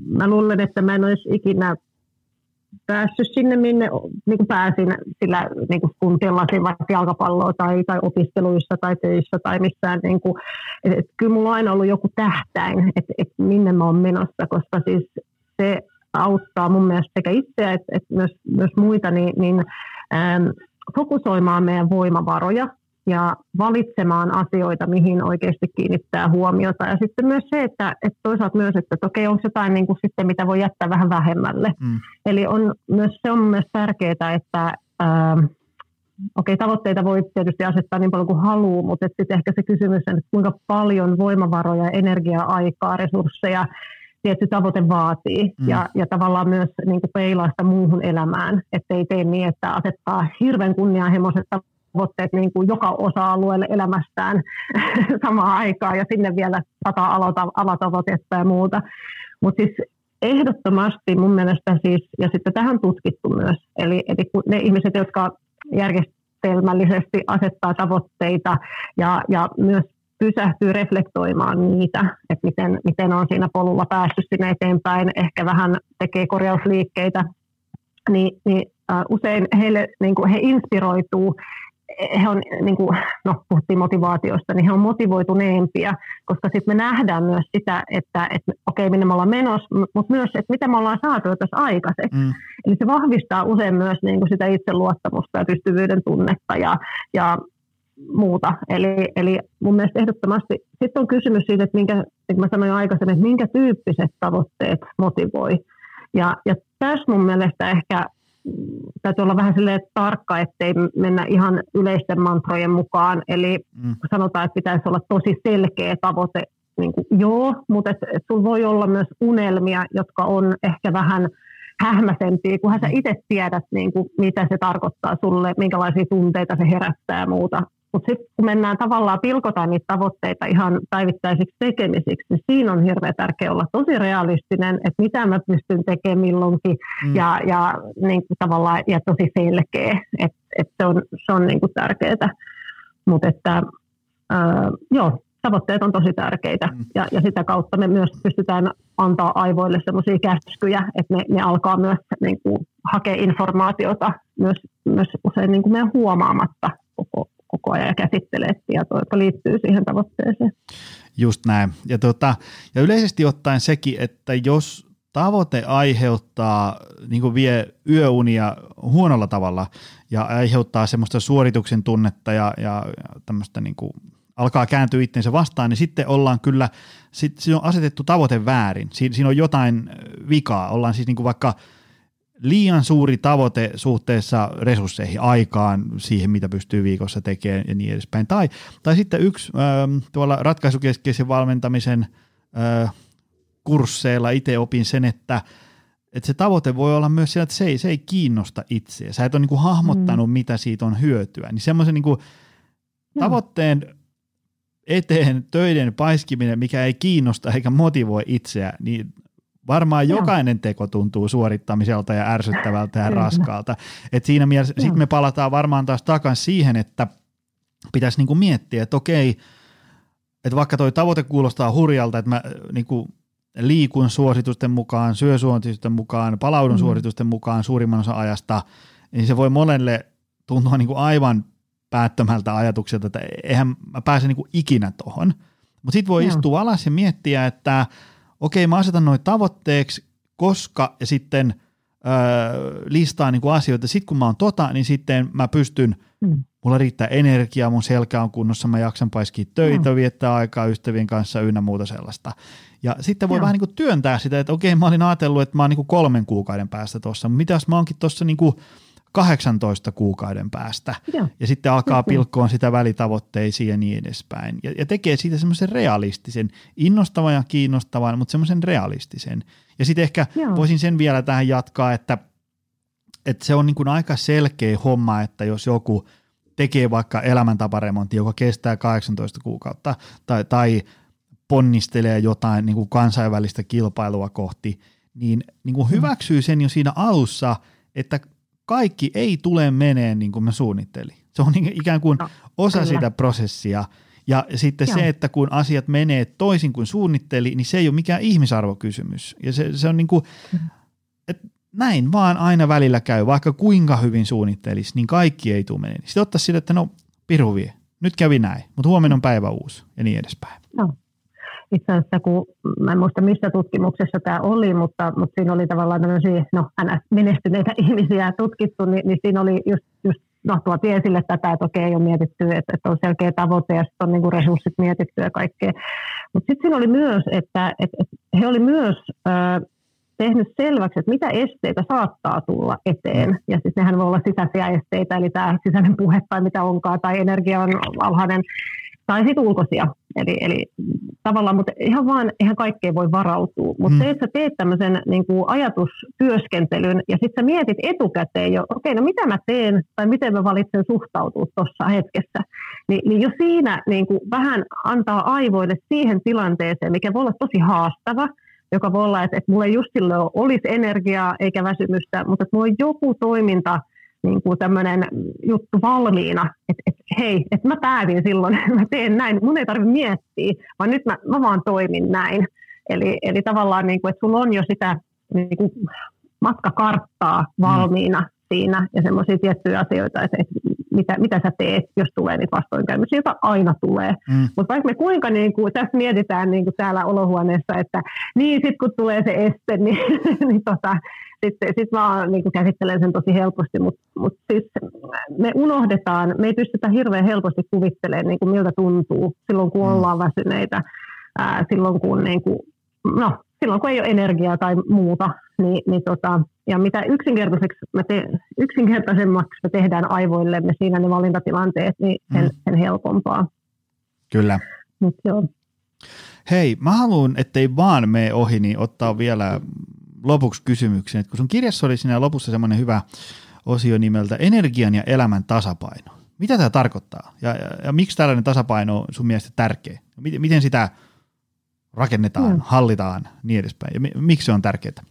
mä luulen, että mä en olisi ikinä päässyt sinne, minne niin kuin pääsin, sillä niin kuin kun pelasin vaikka jalkapalloa tai, tai opiskeluissa tai töissä tai missään. Niin kuin, et, et, kyllä mulla on aina ollut joku tähtäin, että et minne mä oon menossa, koska siis se auttaa mun mielestä sekä itseä että et myös, myös muita niin, niin ähm, fokusoimaan meidän voimavaroja ja valitsemaan asioita, mihin oikeasti kiinnittää huomiota. Ja sitten myös se, että, että toisaalta myös, että, että okei, onko jotain niin kuin sitten, mitä voi jättää vähän vähemmälle. Mm. Eli on myös, se on myös tärkeää, että ää, okei, tavoitteita voi tietysti asettaa niin paljon kuin haluaa, mutta sitten ehkä se kysymys on, että kuinka paljon voimavaroja, energiaa, aikaa, resursseja tietty tavoite vaatii mm. ja, ja tavallaan myös niin kuin peilaa sitä muuhun elämään, ettei tee niin, että asettaa hirveän kunnianhimoiset tavoitteet niin kuin joka osa-alueelle elämästään *laughs* samaan aikaan ja sinne vielä sata alatavoitetta ja muuta. Mutta siis ehdottomasti mun mielestä siis, ja sitten tähän tutkittu myös, eli, eli ne ihmiset, jotka järjestelmällisesti asettaa tavoitteita ja, ja myös pysähtyy reflektoimaan niitä, että miten, miten on siinä polulla päässyt sinne eteenpäin, ehkä vähän tekee korjausliikkeitä, niin, niin uh, usein heille, niin kuin he inspiroituu he on, niin kuin, no puhuttiin motivaatiosta, niin he on motivoituneempia, koska sitten me nähdään myös sitä, että, että okei, minne me ollaan menossa, mutta myös, että mitä me ollaan saatu tässä aikaiseksi. Mm. Eli se vahvistaa usein myös niin kuin sitä itseluottamusta ja pystyvyyden tunnetta ja, ja muuta. Eli, eli mun mielestä ehdottomasti sitten on kysymys siitä, että minkä, niin mä sanoin aikaisemmin, että minkä tyyppiset tavoitteet motivoi. Ja, ja tässä mun mielestä ehkä täytyy olla vähän tarkka, ettei mennä ihan yleisten mantrojen mukaan. Eli mm. sanotaan, että pitäisi olla tosi selkeä tavoite. Niin kuin, joo, mutta et, et sulla voi olla myös unelmia, jotka on ehkä vähän hähmäsempiä, kunhan sä mm. itse tiedät, niin kuin, mitä se tarkoittaa sulle, minkälaisia tunteita se herättää ja muuta. Mutta sitten kun mennään tavallaan pilkotaan niitä tavoitteita ihan päivittäisiksi tekemisiksi, niin siinä on hirveän tärkeää olla tosi realistinen, että mitä mä pystyn tekemään milloinkin mm. ja, ja, niin kuin tavallaan, ja tosi selkeä, että et se on, se on niin kuin tärkeää. Mutta että ää, joo, tavoitteet on tosi tärkeitä mm. ja, ja sitä kautta me myös pystytään antaa aivoille sellaisia käskyjä, että ne, ne alkaa myös niin kuin, hakea informaatiota myös, myös usein niin kuin meidän huomaamatta koko, koko ajan ja käsittelee tietoa, jotka liittyy siihen tavoitteeseen. Just näin. Ja, tota, ja yleisesti ottaen sekin, että jos tavoite aiheuttaa, niin kuin vie yöunia huonolla tavalla ja aiheuttaa semmoista suorituksen tunnetta ja, ja tämmöistä niin kuin alkaa kääntyä itsensä vastaan, niin sitten ollaan kyllä, sit, siinä on asetettu tavoite väärin. Siin, siinä on jotain vikaa. Ollaan siis niin kuin vaikka liian suuri tavoite suhteessa resursseihin, aikaan, siihen mitä pystyy viikossa tekemään ja niin edespäin. Tai, tai sitten yksi äh, tuolla ratkaisukeskeisen valmentamisen äh, kursseilla itse opin sen, että että se tavoite voi olla myös siellä, että se ei, se ei kiinnosta itseä. Sä et ole niin kuin hahmottanut, mm. mitä siitä on hyötyä. Niin semmoisen niin tavoitteen eteen töiden paiskiminen, mikä ei kiinnosta eikä motivoi itseä, niin varmaan Joo. jokainen teko tuntuu suorittamiselta ja ärsyttävältä ja raskaalta. Et siinä mielessä sitten me palataan varmaan taas takaisin siihen, että pitäisi niinku miettiä, että okei, että vaikka toi tavoite kuulostaa hurjalta, että mä niinku liikun suositusten mukaan, syö suositusten mukaan, palaudun mm. suositusten mukaan suurimman osan ajasta, niin se voi monelle tuntua niinku aivan päättömältä ajatukselta, että eihän mä pääse niinku ikinä tohon. Mutta sitten voi Joo. istua alas ja miettiä, että okei mä asetan noin tavoitteeksi, koska ja sitten öö, listaa niinku asioita. Sitten kun mä oon tota, niin sitten mä pystyn, mm. mulla riittää energiaa, mun selkä on kunnossa, mä jaksan paiskia töitä, mm. viettää aikaa ystävien kanssa ynnä muuta sellaista. Ja sitten voi Joo. vähän niin kuin työntää sitä, että okei mä olin ajatellut, että mä oon niin kuin kolmen kuukauden päästä tuossa, mutta mitäs mä oonkin tuossa niin kuin 18 kuukauden päästä. Joo. Ja sitten alkaa pilkkoon sitä välitavoitteisiin ja niin edespäin. Ja, ja tekee siitä semmoisen realistisen, innostavan ja kiinnostavan, mutta semmoisen realistisen. Ja sitten ehkä Joo. voisin sen vielä tähän jatkaa, että, että se on niin kuin aika selkeä homma, että jos joku tekee vaikka elämäntaparemontti, joka kestää 18 kuukautta, tai, tai ponnistelee jotain niin kuin kansainvälistä kilpailua kohti, niin, niin kuin mm. hyväksyy sen jo siinä alussa, että kaikki ei tule meneen niin kuin mä suunnittelin. Se on ikään kuin no, osa kyllä. sitä prosessia. Ja sitten Joo. se, että kun asiat menee toisin kuin suunnitteli, niin se ei ole mikään ihmisarvokysymys. Ja se, se on niin kuin, että näin vaan aina välillä käy, vaikka kuinka hyvin suunnittelisi, niin kaikki ei tule meneen. Sitten ottaa sille, että no piru vie, nyt kävi näin, mutta huomenna on päivä uusi ja niin edespäin. No itse asiassa, kun mä en muista missä tutkimuksessa tämä oli, mutta, mutta siinä oli tavallaan tämmöisiä no, menestyneitä *laughs* ihmisiä tutkittu, niin, niin siinä oli just, just no, tuotiin esille tätä, että okei, on mietitty, että, että on selkeä tavoite ja sitten on niin kuin resurssit mietitty ja kaikkea. Mutta sitten siinä oli myös, että, että, että he oli myös äh, tehnyt selväksi, että mitä esteitä saattaa tulla eteen. Ja siis nehän voi olla sisäisiä esteitä, eli tämä sisäinen puhe tai mitä onkaan, tai energia on alhainen, tai sitten ulkoisia. Eli, eli tavallaan, mutta ihan vaan, ihan kaikkeen voi varautua. Mutta mm. se, että sä teet tämmöisen niin kuin ajatustyöskentelyn ja sitten sä mietit etukäteen jo, okei, okay, no mitä mä teen tai miten mä valitsen suhtautua tuossa hetkessä, niin, niin jo siinä niin kuin vähän antaa aivoille siihen tilanteeseen, mikä voi olla tosi haastava, joka voi olla, että, että mulla ei just silloin olisi energiaa eikä väsymystä, mutta että mulla on joku toiminta – niin kuin tämmöinen juttu valmiina, että, että hei, että mä päätin silloin, *laughs* että mä teen näin, mun ei tarvitse miettiä, vaan nyt mä, mä vaan toimin näin. Eli, eli tavallaan, niin kuin, että sulla on jo sitä niin kuin matkakarttaa valmiina mm. siinä ja semmoisia tiettyjä asioita, että, että mitä, mitä sä teet, jos tulee niitä vastoinkäymisiä, joita aina tulee. Mm. Mutta vaikka me kuinka niin kuin, tässä mietitään niin kuin täällä olohuoneessa, että niin sitten kun tulee se este, niin, *laughs* niin tota, sitten sit mä niin kuin käsittelen sen tosi helposti, mutta mut siis me unohdetaan, me ei pystytä hirveän helposti kuvittelemaan, niin kuin miltä tuntuu silloin, kun mm. ollaan väsyneitä, ää, silloin, kun, niin kuin, no, silloin kun ei ole energiaa tai muuta, niin, niin tota, ja mitä yksinkertaiseksi me te, yksinkertaisemmaksi me tehdään aivoillemme siinä ne valintatilanteet, niin sen, mm. sen helpompaa. Kyllä. Mut joo. Hei, mä haluan, ettei vaan me ohi, niin ottaa vielä lopuksi kysymyksen, että kun sun kirjassa oli siinä lopussa semmoinen hyvä osio nimeltä Energian ja elämän tasapaino. Mitä tämä tarkoittaa ja, ja, ja miksi tällainen tasapaino on sun mielestä tärkeä? Miten, miten sitä rakennetaan, mm. hallitaan niin edespäin ja miksi se on tärkeää?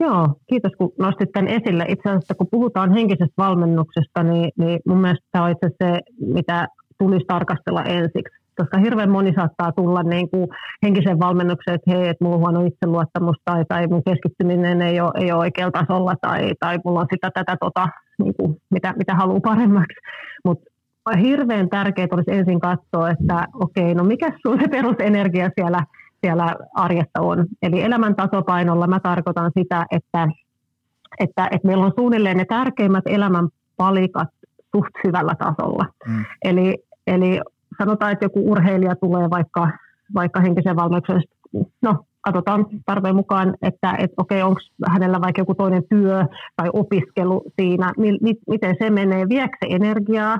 Joo, kiitos kun nostit tämän esille. Itse asiassa kun puhutaan henkisestä valmennuksesta, niin, niin mun mielestä tämä on itse se, mitä tulisi tarkastella ensiksi. Koska hirveän moni saattaa tulla niin kuin henkiseen valmennukseen, että hei, että mulla on huono itseluottamus tai, tai mun keskittyminen ei ole, ei ole oikealla tasolla tai, tai mulla on sitä tätä, tota, niin kuin, mitä, mitä haluaa paremmaksi. Mutta hirveän tärkeää olisi ensin katsoa, että okei, no mikä sun se perusenergia siellä, siellä arjessa on. Eli elämän tasapainolla mä tarkoitan sitä, että, että, että meillä on suunnilleen ne tärkeimmät elämän palikat suht hyvällä tasolla. Mm. Eli, eli sanotaan, että joku urheilija tulee vaikka, vaikka henkisen valmennuksen, no katsotaan tarpeen mukaan, että, että okei, onko hänellä vaikka joku toinen työ tai opiskelu siinä, mi, mi, miten se menee, viekö se energiaa,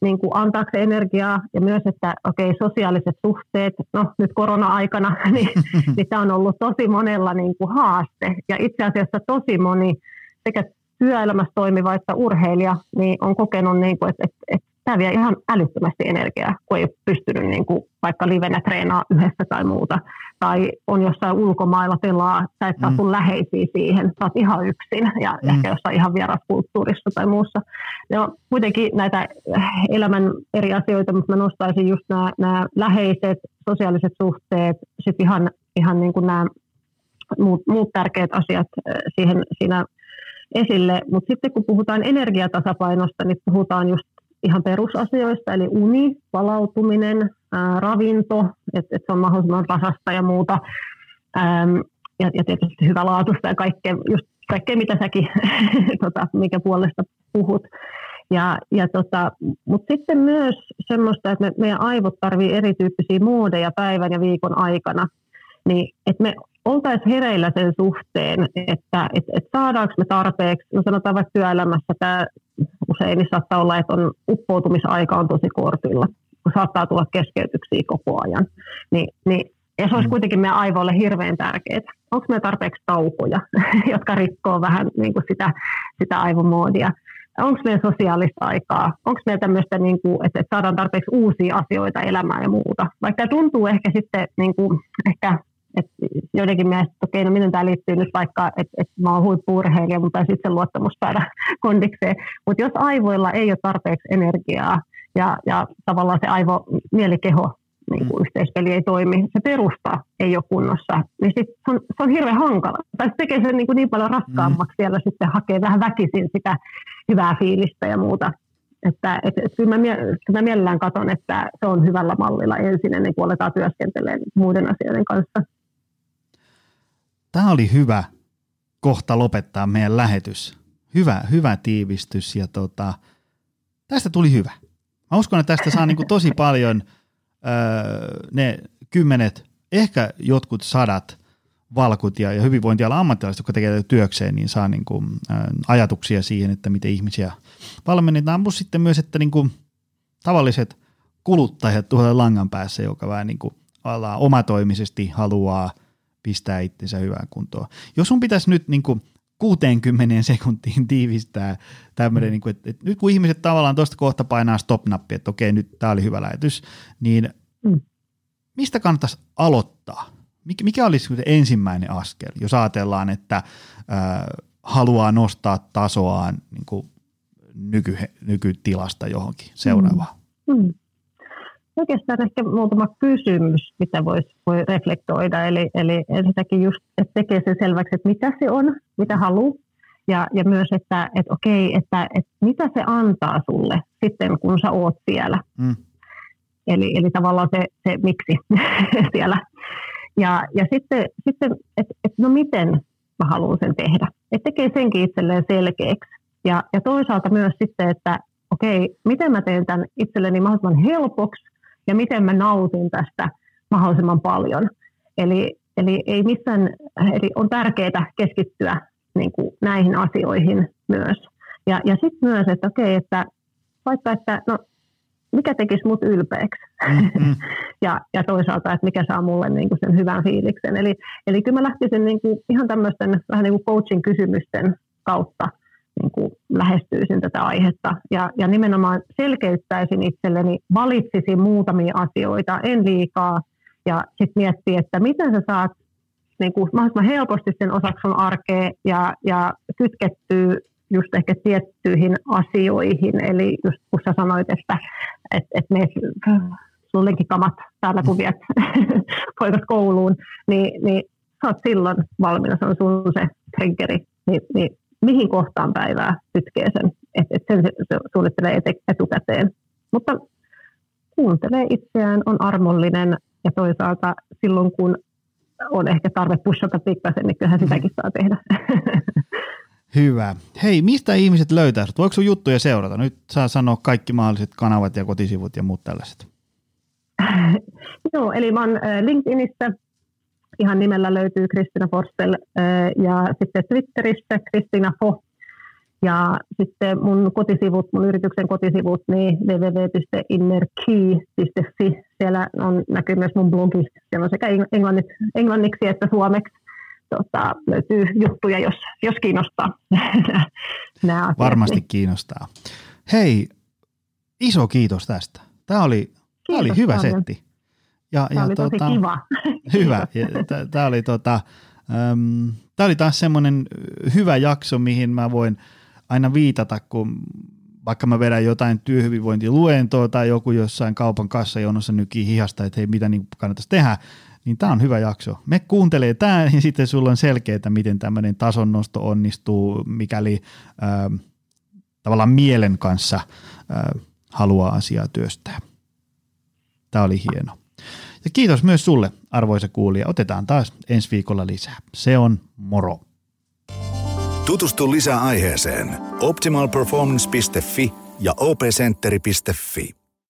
niin kuin antaako se energiaa? Ja myös, että okei, sosiaaliset suhteet, no nyt korona-aikana, *laughs* niin, *laughs* niin tämä on ollut tosi monella niin kuin haaste. Ja itse asiassa tosi moni sekä työelämässä toimiva että urheilija niin on kokenut, niin kuin, että, että, että tämä vie ihan älyttömästi energiaa, kun ei ole pystynyt niin kuin, vaikka livenä treenaa yhdessä tai muuta. Tai on jossain ulkomailla pelaa, sä et saa mm. sun läheisiä siihen, sä oot ihan yksin ja mm. ehkä jossain ihan kulttuurissa tai muussa. Ne on kuitenkin näitä elämän eri asioita, mutta mä nostaisin just nämä, nämä läheiset, sosiaaliset suhteet, sitten ihan, ihan niin kuin nämä muut, muut tärkeät asiat äh, siihen, siinä esille. Mutta sitten kun puhutaan energiatasapainosta, niin puhutaan just ihan perusasioista, eli uni, palautuminen, ää, ravinto, että et se on mahdollisimman tasasta ja muuta. Ähm, ja, ja tietysti laatusta ja kaikkea, just kaikkea mitä säkin, *laughs* tota, mikä puolesta puhut. Ja, ja tota, Mutta sitten myös semmoista, että me, meidän aivot tarvii erityyppisiä moodeja päivän ja viikon aikana. Niin, että me oltaisiin hereillä sen suhteen, että et, et saadaanko me tarpeeksi, no sanotaan vaikka työelämässä tämä usein niin saattaa olla, että on uppoutumisaika on tosi kortilla, kun saattaa tulla keskeytyksiä koko ajan. Ni, niin, ja se olisi mm. kuitenkin meidän aivoille hirveän tärkeää. Onko meillä tarpeeksi taukoja, *laughs* jotka rikkoo vähän niin kuin sitä, sitä aivomoodia? Onko meillä sosiaalista aikaa? Onko meillä tämmöistä, niin kuin, että, että saadaan tarpeeksi uusia asioita elämään ja muuta? Vaikka tämä tuntuu ehkä sitten niin kuin, ehkä et joidenkin mielestä, että okei, no miten tämä liittyy nyt vaikka, että, että mä oon huippuurheilija, mutta sitten luottamus saada *laughs* kondikseen. Mutta jos aivoilla ei ole tarpeeksi energiaa ja, ja tavallaan se aivo, mielikeho, niin kuin mm. yhteispeli ei toimi, se perusta ei ole kunnossa, niin sit se, on, se on hirveän hankala. Tai se tekee sen niin, kuin niin paljon raskaammaksi mm. siellä sitten hakee vähän väkisin sitä hyvää fiilistä ja muuta. Että, et, et, kyllä, mä, kyllä mä mielellään katson, että se on hyvällä mallilla ensin ennen kuin aletaan työskentelemään muiden asioiden kanssa tämä oli hyvä kohta lopettaa meidän lähetys. Hyvä, hyvä tiivistys ja tota, tästä tuli hyvä. Mä uskon, että tästä saa niinku tosi paljon öö, ne kymmenet, ehkä jotkut sadat valkut ja, ja hyvinvointialan ammattilaiset, jotka tekevät työkseen, niin saa niinku, ö, ajatuksia siihen, että miten ihmisiä valmennetaan, mutta sitten myös, että niinku, tavalliset kuluttajat tuolla langan päässä, joka vähän niinku, omatoimisesti haluaa – pistää itsensä hyvään kuntoon. Jos sun pitäisi nyt niin kuin 60 sekuntiin *laughs* tiivistää tämmöinen, mm. niin kuin, että, että nyt kun ihmiset tavallaan tuosta kohta painaa stop-nappi, että okei, nyt tämä oli hyvä lähetys, niin mm. mistä kannattaisi aloittaa? Mikä, mikä olisi ensimmäinen askel, jos ajatellaan, että äh, haluaa nostaa tasoaan niin kuin nyky, nykytilasta johonkin seuraavaan? Mm. Mm oikeastaan ehkä muutama kysymys, mitä voisi voi reflektoida. Eli, eli ensinnäkin just, että tekee sen selväksi, että mitä se on, mitä haluaa. Ja, ja myös, että, että okei, että, että mitä se antaa sulle sitten, kun sä oot siellä. Mm. Eli, eli tavallaan se, se miksi *laughs* siellä. Ja, ja sitten, sitten että, että no miten mä haluan sen tehdä. Että tekee senkin itselleen selkeäksi. Ja, ja toisaalta myös sitten, että okei, miten mä teen tämän itselleni mahdollisimman helpoksi ja miten mä nautin tästä mahdollisimman paljon. Eli, eli, ei missään, eli on tärkeää keskittyä niin kuin näihin asioihin myös. Ja, ja sitten myös, että okei, että vaikka, että no, mikä tekisi mut ylpeäksi. Mm-hmm. *laughs* ja, ja toisaalta, että mikä saa mulle niin kuin sen hyvän fiiliksen. Eli, eli kyllä mä lähtisin niin kuin ihan tämmöisten vähän niin kuin coachin kysymysten kautta lähestyisin tätä aihetta. Ja, ja nimenomaan selkeyttäisin itselleni, valitsisin muutamia asioita, en liikaa, ja sitten miettiä, että miten sä saat niin kuin mahdollisimman helposti sen osaksi sun arkea ja, ja kytkettyy just ehkä tiettyihin asioihin. Eli just kun sä sanoit, että et, et meet sun kamat täällä kun viet *laughs* poikas kouluun, niin, niin sä oot silloin valmiina, se on sun se triggeri, niin, niin mihin kohtaan päivää kytkee sen, että et sen se suunnittelee etukäteen. Mutta kuuntelee itseään, on armollinen ja toisaalta silloin kun on ehkä tarve pushata pikkasen, niin kyllähän sitäkin saa tehdä. *laughs* Hyvä. Hei, mistä ihmiset löytää Voiko sun juttuja seurata? Nyt saa sanoa kaikki mahdolliset kanavat ja kotisivut ja muut tällaiset. *laughs* Joo, eli mä oon LinkedInissä, ihan nimellä löytyy Kristina Forsell, äh, ja sitten Twitterissä Kristina Fo, ja sitten mun kotisivut, mun yrityksen kotisivut, niin www.innerkey.fi, siellä on, näkyy myös mun blogi, siellä on sekä englanniksi, englanniksi että suomeksi tota, löytyy juttuja, jos, jos kiinnostaa *laughs* nämä asiat. Varmasti kiinnostaa. Hei, iso kiitos tästä. Tämä oli, tämä oli hyvä paljon. setti. Ja, tämä ja oli tosi tota, kiva. *laughs* Hyvä. Tämä oli, tota, um, tämä oli taas semmoinen hyvä jakso, mihin mä voin aina viitata, kun vaikka mä vedän jotain työhyvinvointiluentoa tai joku jossain kaupan kassajonossa nykii hihasta, että hei, mitä niin kannattaisi tehdä, niin tämä on hyvä jakso. Me kuuntelee tämä, niin *laughs* sitten sulla on selkeää, miten tämmöinen tasonnosto onnistuu, mikäli äh, tavallaan mielen kanssa äh, haluaa asiaa työstää. Tämä oli hieno. Ja kiitos myös sulle, arvoisa kuulija. Otetaan taas ensi viikolla lisää. Se on moro. Tutustu lisää aiheeseen optimalperformance.fi ja opcenteri.fi.